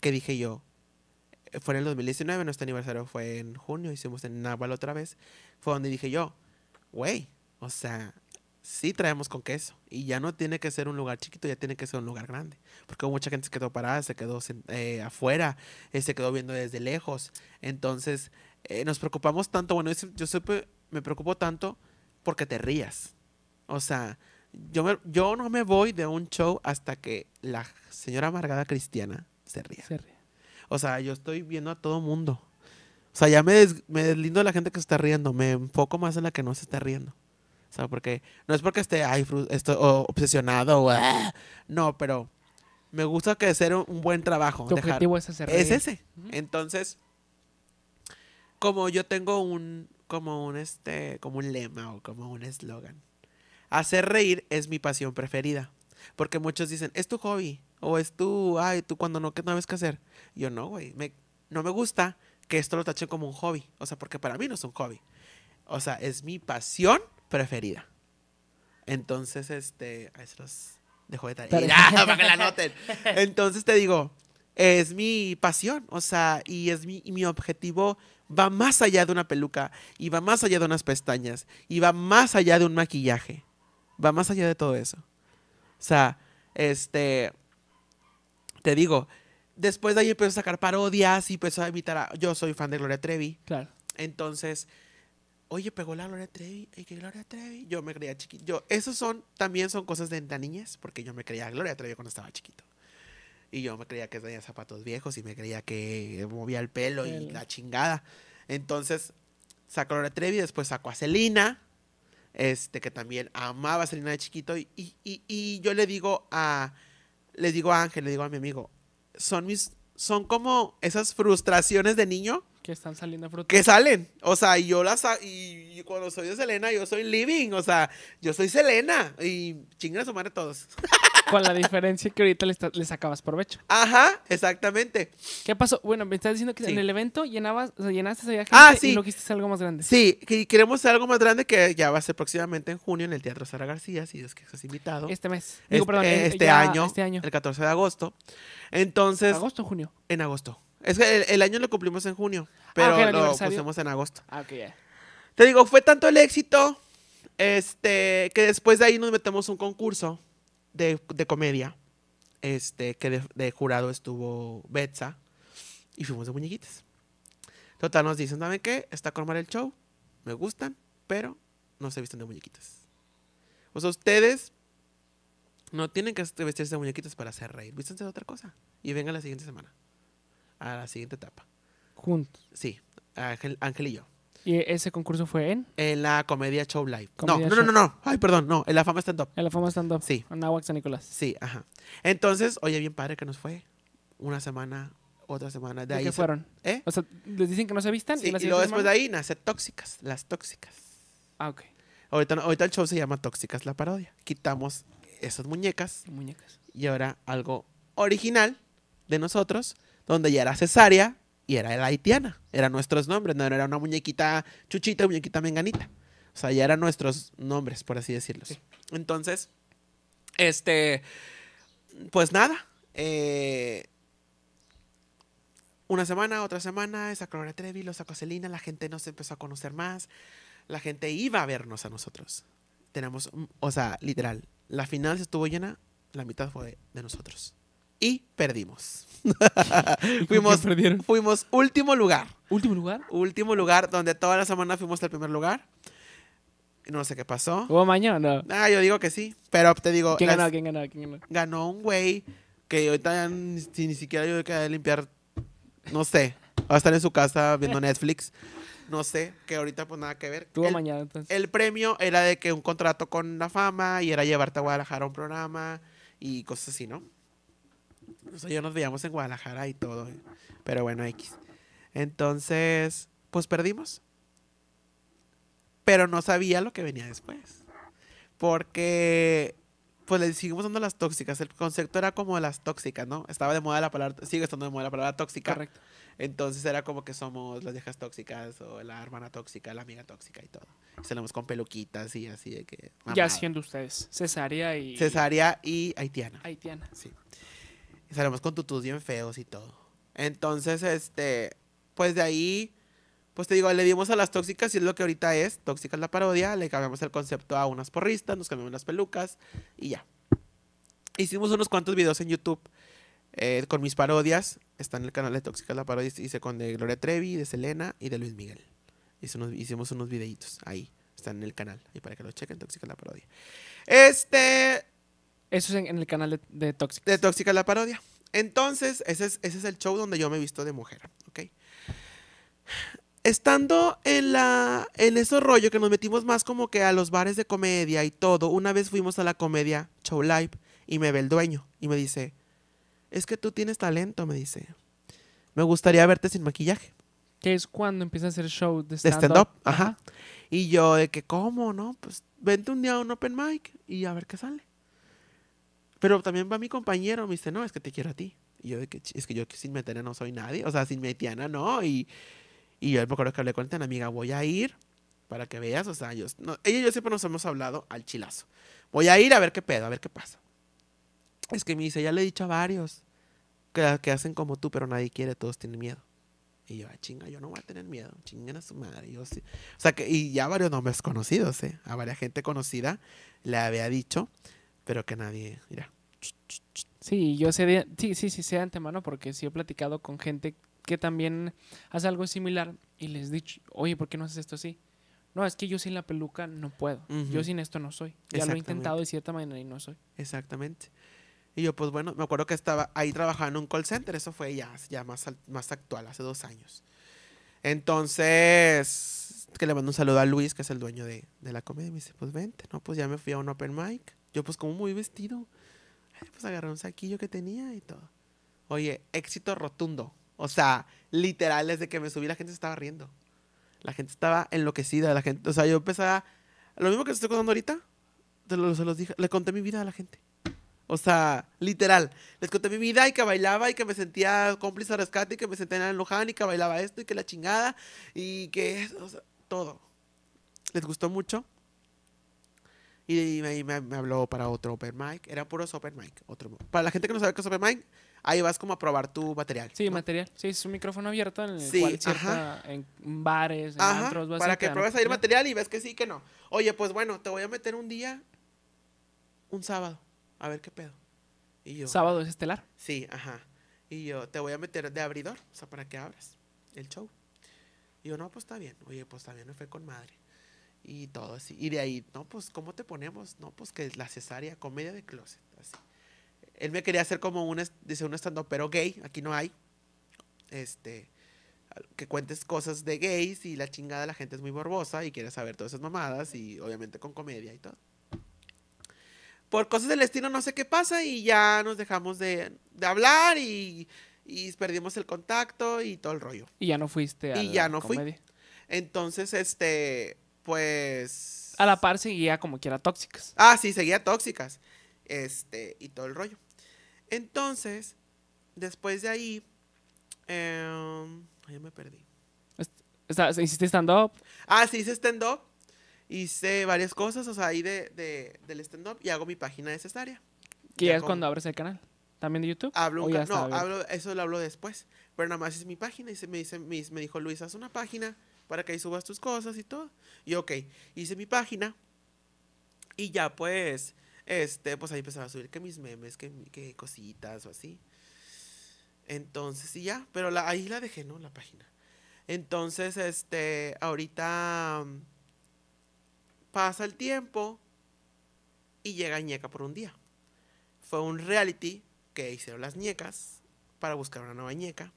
que dije yo, fue en el 2019, nuestro aniversario fue en junio, hicimos en Naval otra vez. Fue donde dije yo, güey, o sea, sí traemos con queso. Y ya no tiene que ser un lugar chiquito, ya tiene que ser un lugar grande. Porque mucha gente se quedó parada, se quedó eh, afuera, eh, se quedó viendo desde lejos. Entonces, eh, nos preocupamos tanto, bueno, yo, siempre- yo siempre me preocupo tanto porque te rías. O sea, yo, me- yo no me voy de un show hasta que la señora amargada cristiana se ría. Se ríe. O sea, yo estoy viendo a todo mundo. O sea, ya me, des- me deslindo de la gente que se está riendo. Me enfoco más en la que no se está riendo. O sea, porque no es porque esté ay, estoy obsesionado o ah, no, pero me gusta que hacer un, un buen trabajo. Tu dejar- objetivo es hacer es ese. Entonces, como yo tengo un, como un este, como un lema o como un eslogan. Hacer reír es mi pasión preferida. Porque muchos dicen, es tu hobby. O es tu, ay, tú cuando no, que no sabes qué hacer. Yo no, güey. Me, no me gusta que esto lo tachen como un hobby. O sea, porque para mí no es un hobby. O sea, es mi pasión preferida. Entonces, este, ahí se los dejo de tarea. Ah, para que la noten. Entonces te digo, es mi pasión, o sea, y es mi, y mi objetivo va más allá de una peluca, y va más allá de unas pestañas, y va más allá de un maquillaje, va más allá de todo eso. O sea, este, te digo, después de ahí empezó a sacar parodias y empezó a imitar a, yo soy fan de Gloria Trevi, Claro. entonces, oye, pegó la Gloria Trevi, ¿y qué Gloria Trevi? Yo me creía chiquito. Yo, esos son, también son cosas de la niñez, porque yo me creía Gloria Trevi cuando estaba chiquito. Y yo me creía que tenía zapatos viejos y me creía que movía el pelo y la chingada. Entonces, sacó a Gloria Trevi, después sacó a Selena, este, que también amaba a Selena de chiquito. Y, y, y- y yo le digo a, le digo a Ángel, le digo a mi amigo, son mis, son como esas frustraciones de niño Que están saliendo frutos. que salen. O sea, y yo las y, y cuando soy de Selena, yo soy living. O sea, yo soy Selena. Y chingan a su madre todos. Con la diferencia que ahorita le, está- le sacabas provecho. Ajá, exactamente. ¿Qué pasó? Bueno, me estás diciendo que Sí. en el evento llenabas, o sea, llenaste esa gente Ah, sí. y lo quisiste algo más grande. Sí, que queremos hacer algo más grande que ya va a ser próximamente en junio en el Teatro Sara García, si es que estás invitado. Este mes. Digo, Este- perdón, este año, Este año. el 14 de agosto. Entonces, ¿Agosto o junio? en agosto. Es que el, el año lo cumplimos en junio, pero ok, el lo pusimos en agosto. Ah, ok, ya. Te digo, fue tanto el éxito este, que después de ahí nos metemos un concurso de, de comedia. Este, que de, de jurado estuvo Betsa. Y fuimos de muñequitas. Total, nos dicen, ¿saben qué? Está con el show. Me gustan, pero no se visten de muñequitas. O sea, ustedes no tienen que vestirse de muñequitas para hacer reír. Vístense de otra cosa. Y vengan la siguiente semana. A la siguiente etapa. Juntos. Sí, Ángel, Ángel y yo. ¿Y ese concurso fue en? En la comedia show live. Comedia no, no, no, show. no, no. Ay, perdón, no. En la fama stand up. En la fama stand-up. Sí. En Aguac San Nicolás. Sí, ajá. Entonces, oye, bien padre que nos fue. Una semana. otra semana. De, ¿De ahí qué se- fueron? ¿Eh? O sea, les dicen que no se vistan Sí, y y luego después de ahí nace Tóxicas, las Tóxicas. Ah, ok. Ahorita, ahorita el show se llama Tóxicas, la parodia. Quitamos esas muñecas Muñecas. y ahora algo original de nosotros, donde ya era cesárea y era la haitiana. Eran nuestros nombres, no era una muñequita chuchita, muñequita menganita. O sea, ya eran nuestros nombres, por así decirlos. Sí. Entonces, este, pues nada. eh, una semana, otra semana, sacó Gloria Trevi, lo sacó la gente nos empezó a conocer más, la gente iba a vernos a nosotros. Tenemos, o sea, literal, la final se estuvo llena, la mitad fue de nosotros. Y perdimos. fuimos, perdieron? fuimos último lugar. ¿Último lugar? Último lugar, donde toda la semana fuimos al primer lugar. No sé qué pasó. ¿Hubo mañana no? Ah, yo digo que sí. Pero te digo, ¿Quién las- ganó? ¿Quién ganó? ¿Quién ganó? ganó un güey que ahorita ni, ni siquiera yo que limpiar, no sé, va a estar en su casa viendo Netflix, no sé, que ahorita pues nada que ver. Tuvo el, mañana entonces. el premio era de que un contrato con la fama y era llevarte a Guadalajara a un programa y cosas así, ¿no? Sea, yo nos veíamos en Guadalajara y todo, ¿eh? pero bueno, X. Entonces, pues perdimos. Pero no sabía lo que venía después. Porque, pues le seguimos dando las tóxicas. El concepto era como las tóxicas, ¿no? Estaba de moda la palabra, sigue estando de moda la palabra tóxica. Correcto. Entonces era como que somos las viejas tóxicas o la hermana tóxica, la amiga tóxica y todo. Salimos con peluquitas y así de que... Ya siendo ustedes. Cesárea y. Cesárea y haitiana. Haitiana. Sí. Y salimos con tutus bien feos y todo. Entonces, este, pues de ahí, pues te digo, le dimos a las tóxicas y es lo que ahorita es, tóxicas la parodia, le cambiamos el concepto a unas porristas, nos cambiamos las pelucas y ya. Hicimos unos cuantos videos en YouTube eh, con mis parodias, está en el canal de Tóxicas la parodia, hice con de Gloria Trevi, de Selena y de Luis Miguel. Hice hicimos unos videitos ahí, están en el canal, y para que lo chequen, Tóxicas la parodia. Este, Eso es en, en el canal de, de Toxic. de Tóxica la parodia. Entonces, ese es, ese es el show donde yo me he visto de mujer, ¿ok? Estando en, la, en esos rollo que nos metimos más como que a los bares de comedia y todo, una vez fuimos a la comedia Show Live y me ve el dueño y me dice, es que tú tienes talento, me dice. Me gustaría verte sin maquillaje. Que es cuando empieza a hacer show de stand-up. stand-up, ajá. Y yo de que, ¿cómo? No, pues vente un día a un open mic y a ver qué sale. Pero también va mi compañero, me dice, no, es que te quiero a ti. Y yo de que, "Ch- es que yo sin metena no soy nadie, o sea, sin metiana no. Y, y yo me acuerdo que hablé con esta amiga, voy a ir para que veas, o sea, yo, no, ella y yo siempre nos hemos hablado al chilazo. Voy a ir a ver qué pedo, a ver qué pasa. Es que me dice, ya le he dicho a varios que, que hacen como tú, pero nadie quiere, todos tienen miedo. Y yo, ah, chinga, yo no voy a tener miedo, chinguen a su madre. Yo sí. O sea, que, y ya varios nombres conocidos, ¿eh? A varias gente conocida le había dicho, pero que nadie, mira. Sí, yo sé de, sí, sí, sí, sé de antemano porque sí he platicado con gente que también hace algo similar y les he dicho, oye, ¿por qué no haces esto así? No, es que yo sin la peluca no puedo. Yo sin esto no soy. Ya lo he intentado de cierta manera y no soy. Exactamente. Y yo, pues bueno, me acuerdo que estaba ahí trabajando en un call center, eso fue ya, ya más, más actual, hace dos años. Entonces, que le mando un saludo a Luis, que es el dueño de, de la comedia, y me dice, pues vente, no, pues ya me fui a un open mic. Yo, pues como muy vestido, Ay, pues agarré un saquillo que tenía y todo. Oye, éxito rotundo. O sea, literal, desde que me subí la gente estaba riendo. La gente estaba enloquecida, la gente, o sea, yo empezaba, lo mismo que estoy contando ahorita, te lo- se los dije, le conté mi vida a la gente. O sea, literal. Les conté mi vida y que bailaba y que me sentía cómplice de rescate y que me sentía en Luján y que bailaba esto y que la chingada y que, o sea, todo. Les gustó mucho. Y me, me- me habló para otro open mic. Era puros open mic. Otro, para la gente que no sabe qué es open mic, ahí vas como a probar tu material. Sí, ¿no? material. Sí, es un micrófono abierto en el Sí, cual cierta, ajá. en bares, en Ajá, antros, vas para que pruebes ahí el material. material y ves que sí, que no. Oye, pues bueno, te voy a meter un día, un sábado, a ver qué pedo. Y yo, Sábado es estelar. sí, ajá. Y yo, te voy a meter de abridor, o sea, para que abras el show. Y yo, no, pues está bien. Oye, pues también me fue con madre. Y todo así. Y de ahí, no, pues, ¿cómo te ponemos? No, pues que la cesárea, comedia de closet, así. Él me quería hacer como un, dice, un stand pero gay, aquí no hay. Este, que cuentes cosas de gays y la chingada la gente es muy borbosa y quiere saber todas esas mamadas y obviamente con comedia y todo. Por cosas del estilo no sé qué pasa y ya nos dejamos de, de hablar y, y perdimos el contacto y todo el rollo. Y ya no fuiste a Y ya no fui. comedia. Entonces, este, pues... A la par seguía como quiera tóxicas. Ah, sí, seguía tóxicas. Este, y todo el rollo. Entonces, después de ahí, ya me perdí. ¿Hiciste stand-up? Ah, sí, hice stand-up. Hice varias cosas, o sea, ahí de, de- del stand-up y hago mi página necesaria. Que Ya ya es con- cuando abres el canal. ¿También de YouTube? Hablo, ¿O un ya ca- está no, hablo, eso lo hablo después. Pero nada más es mi página y se me, dice, me, me dijo Luis, haz una página para que ahí subas tus cosas y todo. Y ok, hice mi página y ya pues, este, pues ahí empezaba a subir que mis memes, que, que cositas o así. Entonces, y ya, pero la, ahí la dejé, ¿no? La página. Entonces, este, ahorita mm, pasa el tiempo y llega ñeca por un día. Fue un reality que hicieron las ñecas para buscar una nueva ñeca.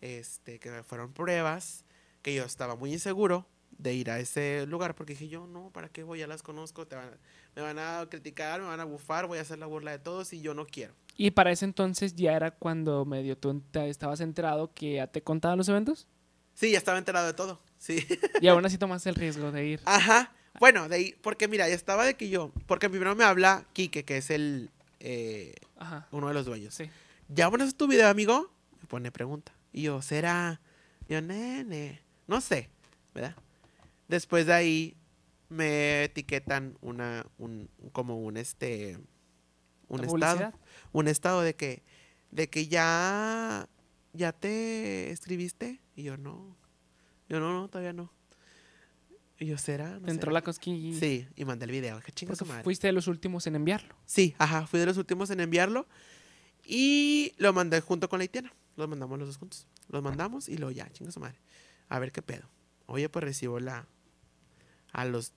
Este, que fueron pruebas, que yo estaba muy inseguro de ir a ese lugar porque dije yo, no, ¿para qué voy? Ya las conozco, te van- me van a criticar, me van a bufar, voy a hacer la burla de todos y yo no quiero. Y para ese entonces ya era cuando medio tú estabas enterado que ya te contaban los eventos. Sí, ya estaba enterado de todo, sí. Y aún así tomaste el riesgo de ir. Ajá. Bueno, de ahí, porque mira, ya estaba de que yo, porque primero me habla Quique, que es el, eh, Ajá. uno de los dueños. Sí. ¿Ya pones tu video, amigo? Me pone pregunta. Y yo, ¿será? Yo, nene, no sé, ¿verdad? Después de ahí me etiquetan una, un, como un, este, un ¿La estado, un estado de que, de que ya, ya te escribiste. Y yo, no, yo, no, no, todavía no. Y yo, ¿será? No Te entró será?". la cosquilla. Sí, y mandé el video. Qué chinga Porque su madre. fuiste de los últimos en enviarlo. Sí, ajá, fui de los últimos en enviarlo y lo mandé junto con la haitiana. Los mandamos los dos juntos. Los mandamos y luego ya, chinga su madre. A ver qué pedo. Oye, pues recibo la a los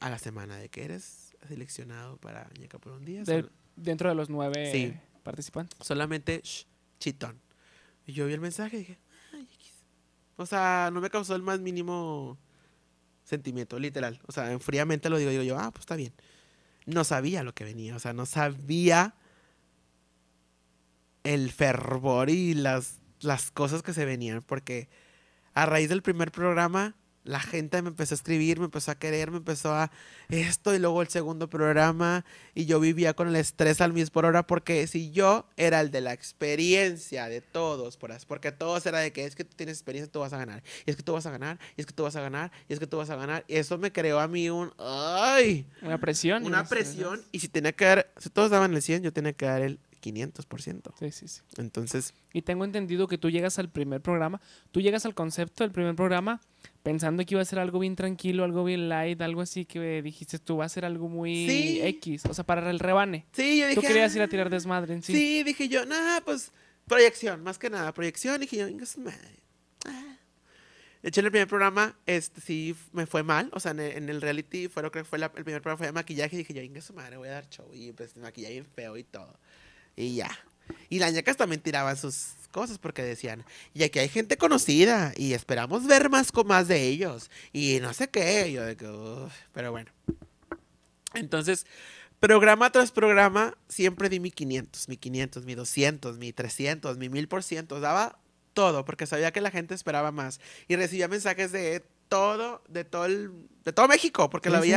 a la semana de que eres seleccionado para ñeca por un día. De- dentro de los nueve Sí. participantes. solamente shh, chitón. Y yo vi el mensaje y dije, o sea, no me causó el más mínimo sentimiento, literal. O sea, en fríamente lo digo, digo yo, ah, pues está bien. No sabía lo que venía, o sea, no sabía el fervor y las, las cosas que se venían, porque a raíz del primer programa, la gente me empezó a escribir, me empezó a querer, me empezó a esto y luego el segundo programa y yo vivía con el estrés al mismo por hora porque si yo era el de la experiencia de todos, porque todos era de que es que tú tienes experiencia, tú vas a ganar, y es que tú vas a ganar, y es que tú vas a ganar, y es que tú vas a ganar, y eso me creó a mí un, ay, Una presión. una presión y si tenía que dar, si todos daban el 100, yo tenía que dar el 500%. Sí, sí, sí. Entonces, Y tengo entendido que tú llegas al primer programa, tú llegas al concepto del primer programa pensando que iba a ser algo bien tranquilo, algo bien light, algo así que dijiste tú va a ser algo muy Sí. X, o sea, para el rebane. sí, yo dije, Tú querías ir a "Ah". tirar desmadre en sí. Sí, dije yo, nada, pues proyección, más que nada, proyección. Y dije yo, "Inga su madre". Ah. De hecho, en el primer programa, este sí me fue mal. O sea, en el, en el reality, fue lo que fue la- el primer programa fue de maquillaje. Y dije yo, su madre, voy a dar show. Y pues maquillaje bien feo y todo. Y ya. Y las ñacas también tiraban sus cosas porque decían, y aquí hay gente conocida y esperamos ver más con más de ellos. Y no sé qué. Yo de que, "Uf", pero bueno. Entonces, programa tras programa, siempre di mi 500, mi 500, mi 200, mi 300, mi 1000%. Daba todo porque sabía que la gente esperaba más. Y recibía mensajes de todo, de todo, el- de todo México, porque Sí, lo sí.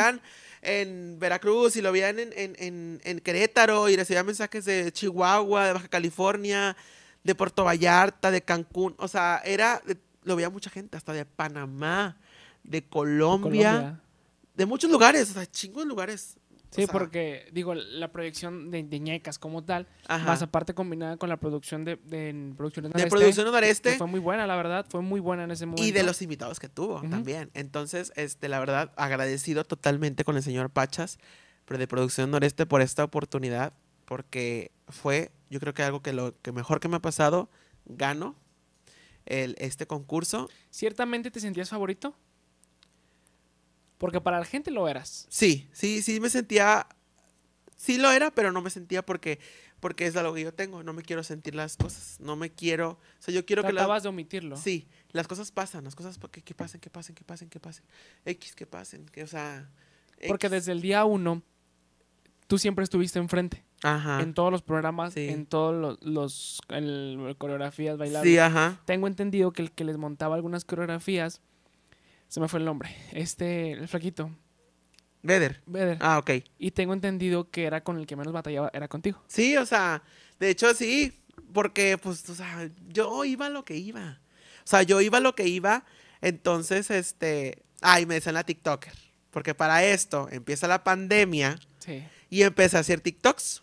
En Veracruz y lo veían en, en, en, en Querétaro y recibía mensajes de Chihuahua, de Baja California, de Puerto Vallarta, de Cancún. O sea, era, de- lo veía mucha gente, hasta de Panamá, de Colombia, Colombia. de muchos lugares, o sea, chingos de lugares. O Sí, sea, porque, digo, la proyección de, de ñecas como tal, ajá. más aparte combinada con la producción de, de Producciones de Noreste, producción que noreste fue muy buena, la verdad, fue muy buena en ese momento. y de los invitados que tuvo también. Entonces, este, la verdad, agradecido totalmente con el señor Pachas, pero de producción noreste por esta oportunidad, porque fue, yo creo que algo que lo que mejor que me ha pasado, gano el, este concurso. ¿Ciertamente te sentías favorito? Porque para la gente lo eras. Sí, sí, sí me sentía, sí lo era, pero no me sentía porque, porque es algo que yo tengo. No me quiero sentir las cosas, no me quiero, o sea, yo quiero que Tratabas de omitirlo. Sí, las cosas pasan, las cosas que, que pasen, que pasen, que pasen, que pasen. X, que pasen, que, o sea. Porque desde el día uno, tú siempre estuviste enfrente. Ajá. En todos los programas, Sí. en todos los, los el- coreografías bailables. Sí, ajá. Tengo entendido que el que les montaba algunas coreografías, se me fue el nombre, este, el flaquito, Beder. Beder. Ah, ok. Y tengo entendido que era con el que menos batallaba, era contigo. Sí, o sea, de hecho sí, porque pues, o sea, yo iba a lo que iba. O sea, yo iba a lo que iba, entonces, este, ay, me decían la TikToker, porque para esto empieza la pandemia Sí. y empecé a hacer TikToks.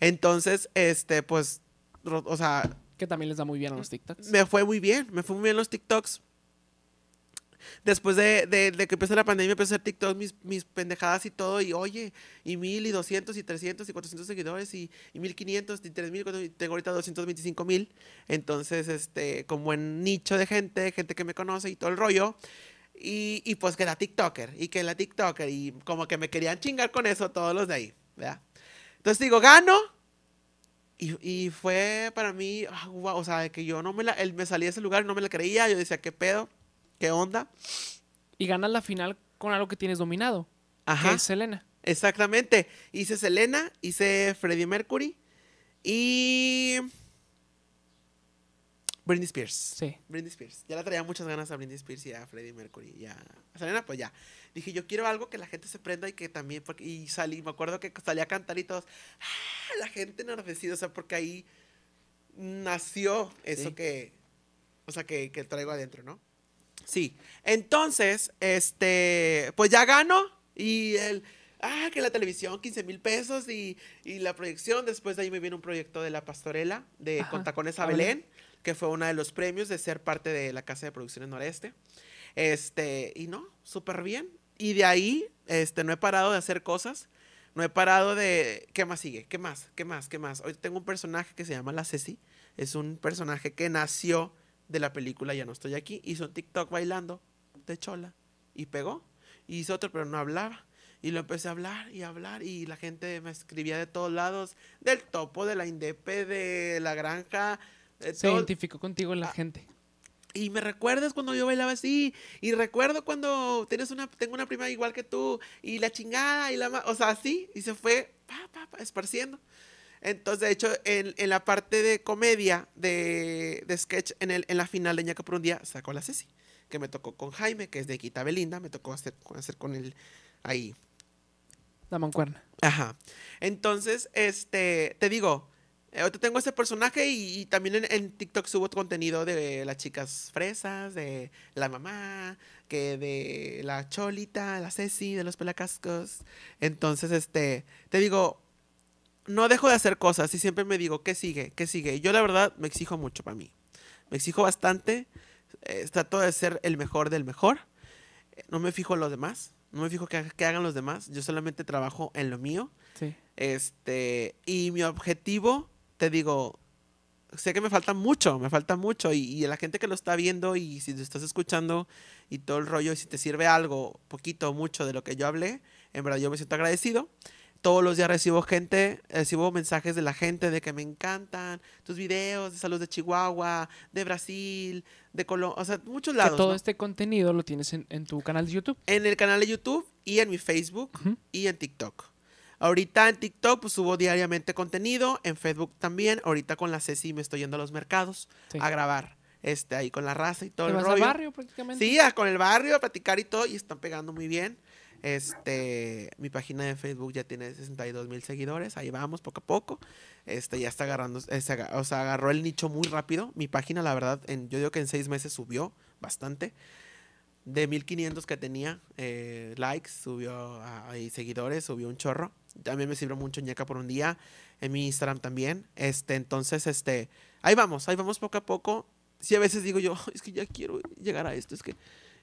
Entonces, este, pues, o sea, Que también les da muy bien a los TikToks. me fue muy bien, me fue muy bien los TikToks. Después de, de- de que empezó la pandemia, empecé a hacer TikToks, mis, mis pendejadas y todo, y oye, y mil, y doscientos, y trescientos, y cuatrocientos seguidores, y, mil quinientos, y tres mil, tengo ahorita doscientos veinticinco mil. Entonces, este, como buen nicho de gente, gente que me conoce y todo el rollo. Y, y pues que la TikToker, y que la TikToker, y como que me querían chingar con eso todos los de ahí, ¿verdad? Entonces digo, gano, y, y fue para mí, ah, guau, o sea, que yo no me la, él me salí de ese lugar y no me la creía. Yo decía, ¿qué pedo? ¿Qué onda? Y ganas la final con algo que tienes dominado, que Ajá, es Selena. exactamente. Hice Selena, hice Freddie Mercury y. Britney Spears. Sí. Britney Spears. Ya le traía muchas ganas a Britney Spears y a Freddie Mercury. Y a a Selena, pues ya. Dije, yo quiero algo que la gente se prenda y que también. Porque, y salí, me acuerdo que salí a cantar y todos. ¡Ah! La gente enardecida, o sea, porque ahí nació eso Sí. que. O sea, que, que traigo adentro, ¿no? Sí. Entonces, este. Pues ya gano. Y el. Ah, que la televisión, 15 mil pesos y, y la proyección. Después de ahí me viene un proyecto de La Pastorela, de Ajá, Con Tacones a a Belén. Belén, que fue uno de los premios de ser parte de la Casa de Producciones Noreste. Este, y no, súper bien. Y de ahí, este, no he parado de hacer cosas. No he parado de. ¿Qué más sigue? ¿Qué más? ¿Qué más? ¿Qué más? Hoy tengo un personaje que se llama La Ceci. Es un personaje que nació de la película Ya no estoy aquí. Hizo un TikTok bailando de chola y pegó. Y hizo otro, pero no hablaba. Y lo empecé a hablar y a hablar. Y la gente me escribía de todos lados: del topo, de la Indepe, de la granja. de Se todo- identificó contigo la Ah, gente. y me recuerdas cuando yo bailaba así. Y recuerdo cuando tienes una, tengo una prima igual que tú. Y la chingada y la... O sea, así. Y se fue pa, pa, pa, esparciendo. Entonces, de hecho, en, en la parte de comedia, de, de sketch, en, el, en la final de Ñaca por un día, sacó la Ceci. Que me tocó con Jaime, que es de Quita Belinda. Me tocó hacer, hacer con él ahí. La mancuerna. Ajá. Entonces, este, te digo, eh, ahorita tengo ese personaje y, y también en, en TikTok subo contenido de las chicas fresas, de la mamá, que de la cholita, la Ceci, de los pelacascos. Entonces, este, te digo, no dejo de hacer cosas y siempre me digo, ¿qué sigue? ¿Qué sigue? Yo la verdad me exijo mucho para mí. Me exijo bastante. eh, trato de ser el mejor del mejor. eh, No me fijo en los demás. No me fijo que, que hagan los demás. Yo solamente trabajo en lo mío. Sí. Este, y mi objetivo, te digo, sé que me falta mucho, me falta mucho. Y, y la gente que lo está viendo y si lo estás escuchando y todo el rollo, y si te sirve algo, poquito o mucho de lo que yo hablé, en verdad yo me siento agradecido. Todos los días recibo gente, recibo mensajes de la gente de que me encantan tus videos de salud de Chihuahua, de Brasil, de Colombia, o sea, muchos Que lados. todo ¿no? este contenido lo tienes en, en tu canal de YouTube. En el canal de YouTube y en mi Facebook y en TikTok. Ahorita en TikTok pues subo diariamente contenido, en Facebook también. Ahorita con la Ceci me estoy yendo a los mercados Sí. a grabar, este, ahí con la raza y todo ¿Te el vas al rollo. barrio prácticamente? Sí, con el barrio a platicar y todo y están pegando muy bien. Este, mi página de Facebook ya tiene 62 mil seguidores, ahí vamos poco a poco. Este, ya está agarrando, eh, o sea, agarró el nicho muy rápido. Mi página, la verdad, en, yo digo que en seis meses subió bastante. De 1500 que tenía eh, likes, subió a, seguidores, subió un chorro. También me sirvió mucho ñeca por un día. En mi Instagram también. Este, entonces, este, ahí vamos, ahí vamos poco a poco. Sí, a veces digo yo, es que ya quiero llegar a esto, es que...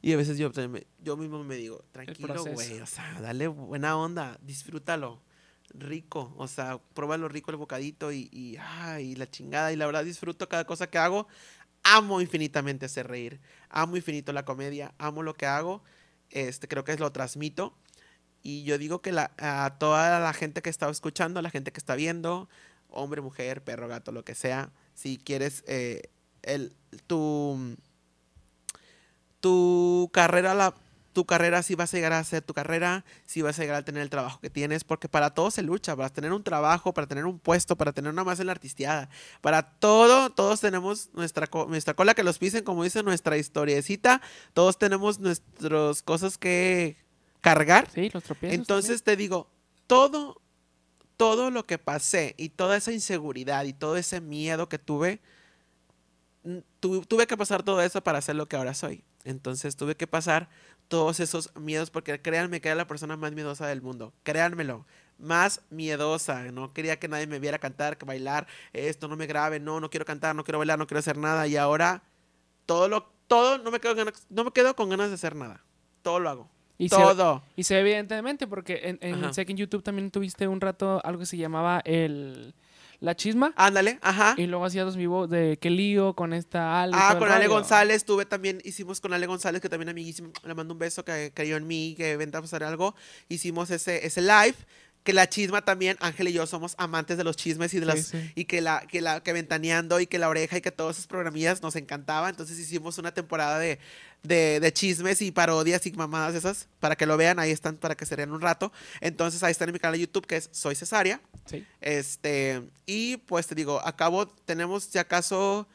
Y a veces yo, también me- yo mismo me digo, tranquilo, güey, o sea, dale buena onda, disfrútalo, rico, o sea, pruébalo rico el bocadito y, y, ay, la chingada. Y la verdad disfruto cada cosa que hago. Amo infinitamente hacer reír, amo infinito la comedia, amo lo que hago, este, creo que lo transmito. Y yo digo que la, a toda la gente que está escuchando, a la gente que está viendo, hombre, mujer, perro, gato, lo que sea, si quieres eh, el, tu, tu carrera, la, tu carrera sí vas a llegar a hacer tu carrera, sí vas a llegar a tener el trabajo que tienes, porque para todo se lucha, para tener un trabajo, para tener un puesto, para tener una más en la artisteada, para todo, todos tenemos nuestra, nuestra cola que los pisen, como dice nuestra historiecita, todos tenemos nuestras cosas que cargar. Sí, los tropiezos. Entonces te digo, todo, todo lo que pasé y toda esa inseguridad y todo ese miedo que tuve, tu- tuve que pasar todo eso para ser lo que ahora soy. Entonces tuve que pasar todos esos miedos porque créanme que era la persona más miedosa del mundo. Créanmelo. Más miedosa. No quería que nadie me viera cantar, que bailar. Esto no me grabe. No, no quiero cantar, no quiero bailar, no quiero hacer nada. Y ahora todo lo, todo, no me quedo, ganas- no me quedo con ganas de hacer nada. Todo lo hago. Y se, todo. y se ve evidentemente porque en, en, Ajá. sé que en YouTube también tuviste un rato algo que se llamaba el la chisma. Ándale, ajá. Y luego hacías dos vivos de qué lío con esta Ale. Ah, con Ale. González tuve también, hicimos con Ale González, que también amiguísimo, le mando un beso, que creyó en mí, que a pasar algo. Hicimos ese, ese live, que la chisma también, Ángel y yo somos amantes de los chismes y de las, sí. y que la, que la, que ventaneando y que la oreja y que todos esos programillas nos encantaba. Entonces hicimos una temporada de, de, de chismes y parodias y mamadas esas, para que lo vean, ahí están, para que se rían un rato. Entonces ahí están en mi canal de YouTube, que es Soy Cesárea. Sí. Este, y pues te digo, acabo, tenemos si acaso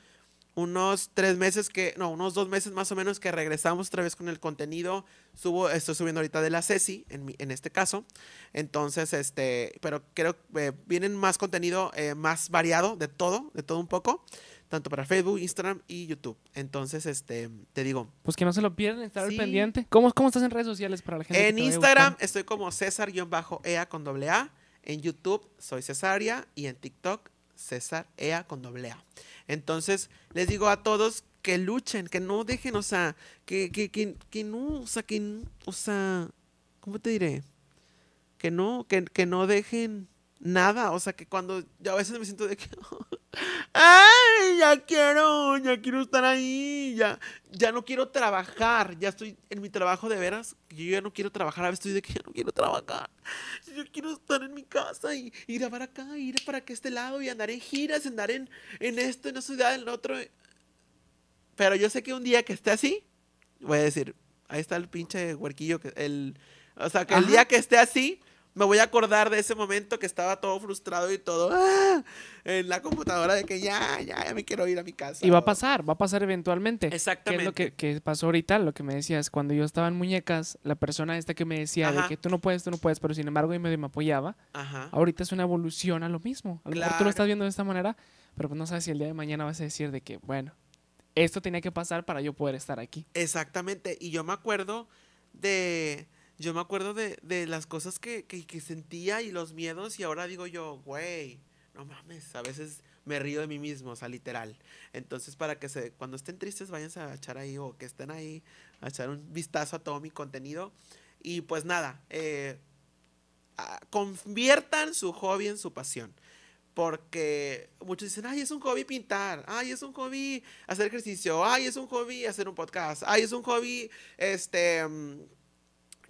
unos tres meses que, no, unos dos meses más o menos que regresamos otra vez con el contenido. Subo, estoy subiendo ahorita de la Ceci, en, mi- en este caso. Entonces, este, pero creo que vienen más contenido eh, más variado, de todo, de todo un poco, tanto para Facebook, Instagram y YouTube. Entonces, este, te digo, Pues que no se lo pierdan, estar al pendiente. ¿Cómo, ¿Cómo estás en redes sociales para la gente? En Instagram estoy como César-EA con doble A. En YouTube soy Cesaria y en TikTok César EA con doble A. Entonces les digo a todos que luchen, que no dejen, o sea, que, que, que, que no, o sea, que, o sea, ¿cómo te diré? Que no, que, que no dejen nada, o sea, que cuando yo a veces me siento de que, ay, ya quiero, ya quiero estar ahí, ya, ya no quiero trabajar, ya estoy en mi trabajo de veras, yo ya no quiero trabajar, a veces estoy de que ya no quiero trabajar, yo quiero estar en mi casa y, y grabar acá, ir para que este lado y andar en giras, andar en, en esto, en esa ciudad, en el otro. Pero yo sé que un día que esté así, voy a decir, ahí está el pinche huerquillo, que el, o sea, que el Ajá. día que esté así, me voy a acordar de ese momento que estaba todo frustrado y todo ¡ah! en la computadora de que ya, ya, ya me quiero ir a mi casa. Y va a pasar, va a pasar eventualmente. ¿Qué Exactamente. es lo que, que pasó ahorita? Lo que me decías, cuando yo estaba en muñecas, la persona esta que me decía de Ajá. que tú no puedes, tú no puedes, pero sin embargo y medio me apoyaba, Ajá. ahorita es una evolución a lo mismo. A lo mejor tú Claro. lo estás viendo de esta manera, pero pues no sabes si el día de mañana vas a decir de que, bueno, esto tenía que pasar para yo poder estar aquí. Exactamente. Y yo me acuerdo de. Yo me acuerdo de, de las cosas que, que, sentía y los miedos. Y ahora digo yo, güey, no mames. A veces me río de mí mismo, o sea, literal. Entonces, para que se. Cuando estén tristes, váyanse a echar ahí o que estén ahí a echar un vistazo a todo mi contenido. Y pues nada, eh, ah, conviertan su hobby en su pasión. Porque muchos dicen, ay, es un hobby pintar, ay, es un hobby hacer ejercicio, ay, es un hobby hacer un podcast, ay, es un hobby, este, mm,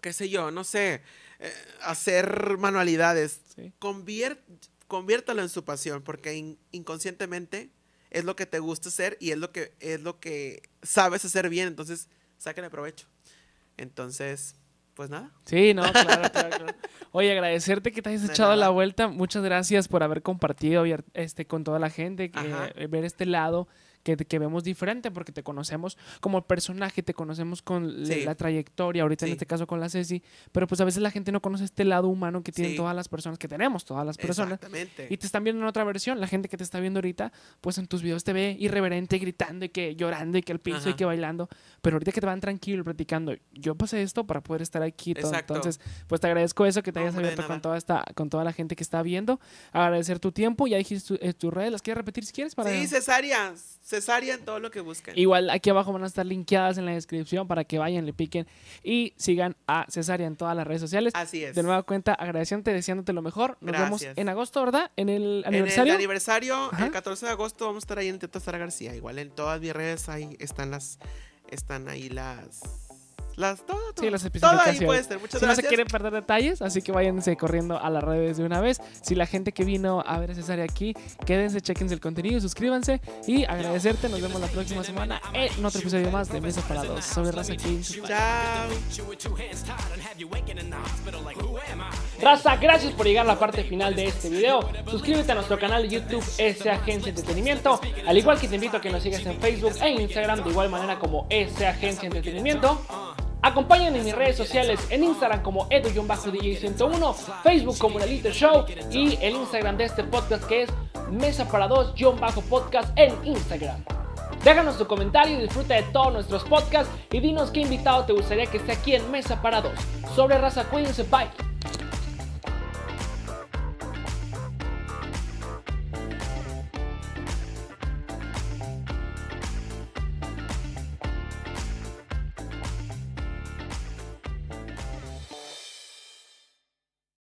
qué sé yo, no sé, eh, hacer manualidades. ¿sí? Convier- conviértalo en su pasión, porque in- inconscientemente es lo que te gusta hacer y es lo que, es lo que sabes hacer bien, entonces sáquenle provecho. Entonces, pues nada. Sí, no, claro, claro, claro. Oye, agradecerte que te hayas echado la vuelta. Muchas gracias por haber compartido este, con toda la gente, que, Ajá. eh, ver este lado que, que vemos diferente, porque te conocemos como personaje, te conocemos con Sí. la trayectoria, ahorita en Sí. este caso con la Ceci, pero pues a veces la gente no conoce este lado humano que tienen Sí. todas las personas, que tenemos todas las personas. Exactamente. Y te están viendo en otra versión. La gente que te está viendo ahorita, pues en tus videos te ve irreverente, gritando y que llorando y que al piso y Ajá. que bailando. Pero ahorita que te van tranquilo platicando, yo pasé esto para poder estar aquí. y todo. Entonces, pues te agradezco eso que te No, hayas abierto con toda esta, con toda la gente que está viendo. Agradecer tu tiempo. Ya dijiste tu- eh, tus redes, las quieres repetir si quieres para. Sí, cesárea, cesárea en todo lo que busquen. Igual aquí abajo van a estar linkeadas en la descripción para que vayan, le piquen y sigan a Cesaria en todas las redes sociales. Así es. De nueva cuenta, agradeciéndote, deseándote lo mejor. Nos vemos Gracias. en agosto, ¿verdad? En el En aniversario. el aniversario, Ajá. el 14 de agosto, vamos a estar ahí en Teatro Sara García. Igual en todas mis redes ahí están las, están ahí las, Las, todo, todo. Sí, las Todo especificaciones. ahí puede estar. Muchas si no se gracias. quieren perder detalles, así que váyanse corriendo a las redes de una vez. Si la gente que vino a ver a César aquí, quédense, chequense el contenido, suscríbanse y agradecerte. Nos vemos la próxima semana en otro episodio más de Mesa para Dos. Soy Raza aquí. Chao. Raza, gracias por llegar a la parte final de este video. Suscríbete a nuestro canal de YouTube S Agencia Entretenimiento, al igual que te invito a que nos sigas en Facebook e Instagram de igual manera como S Agencia Entretenimiento. Acompáñenme en mis redes sociales, en Instagram como edu-dj101, Facebook como La Little Show y el Instagram de este podcast que es Mesa para Dos-podcast en Instagram. Déjanos tu comentario disfruta de todos nuestros podcasts y dinos qué invitado te gustaría que esté aquí en Mesa para Dos. Sobre raza, cuídense, bye.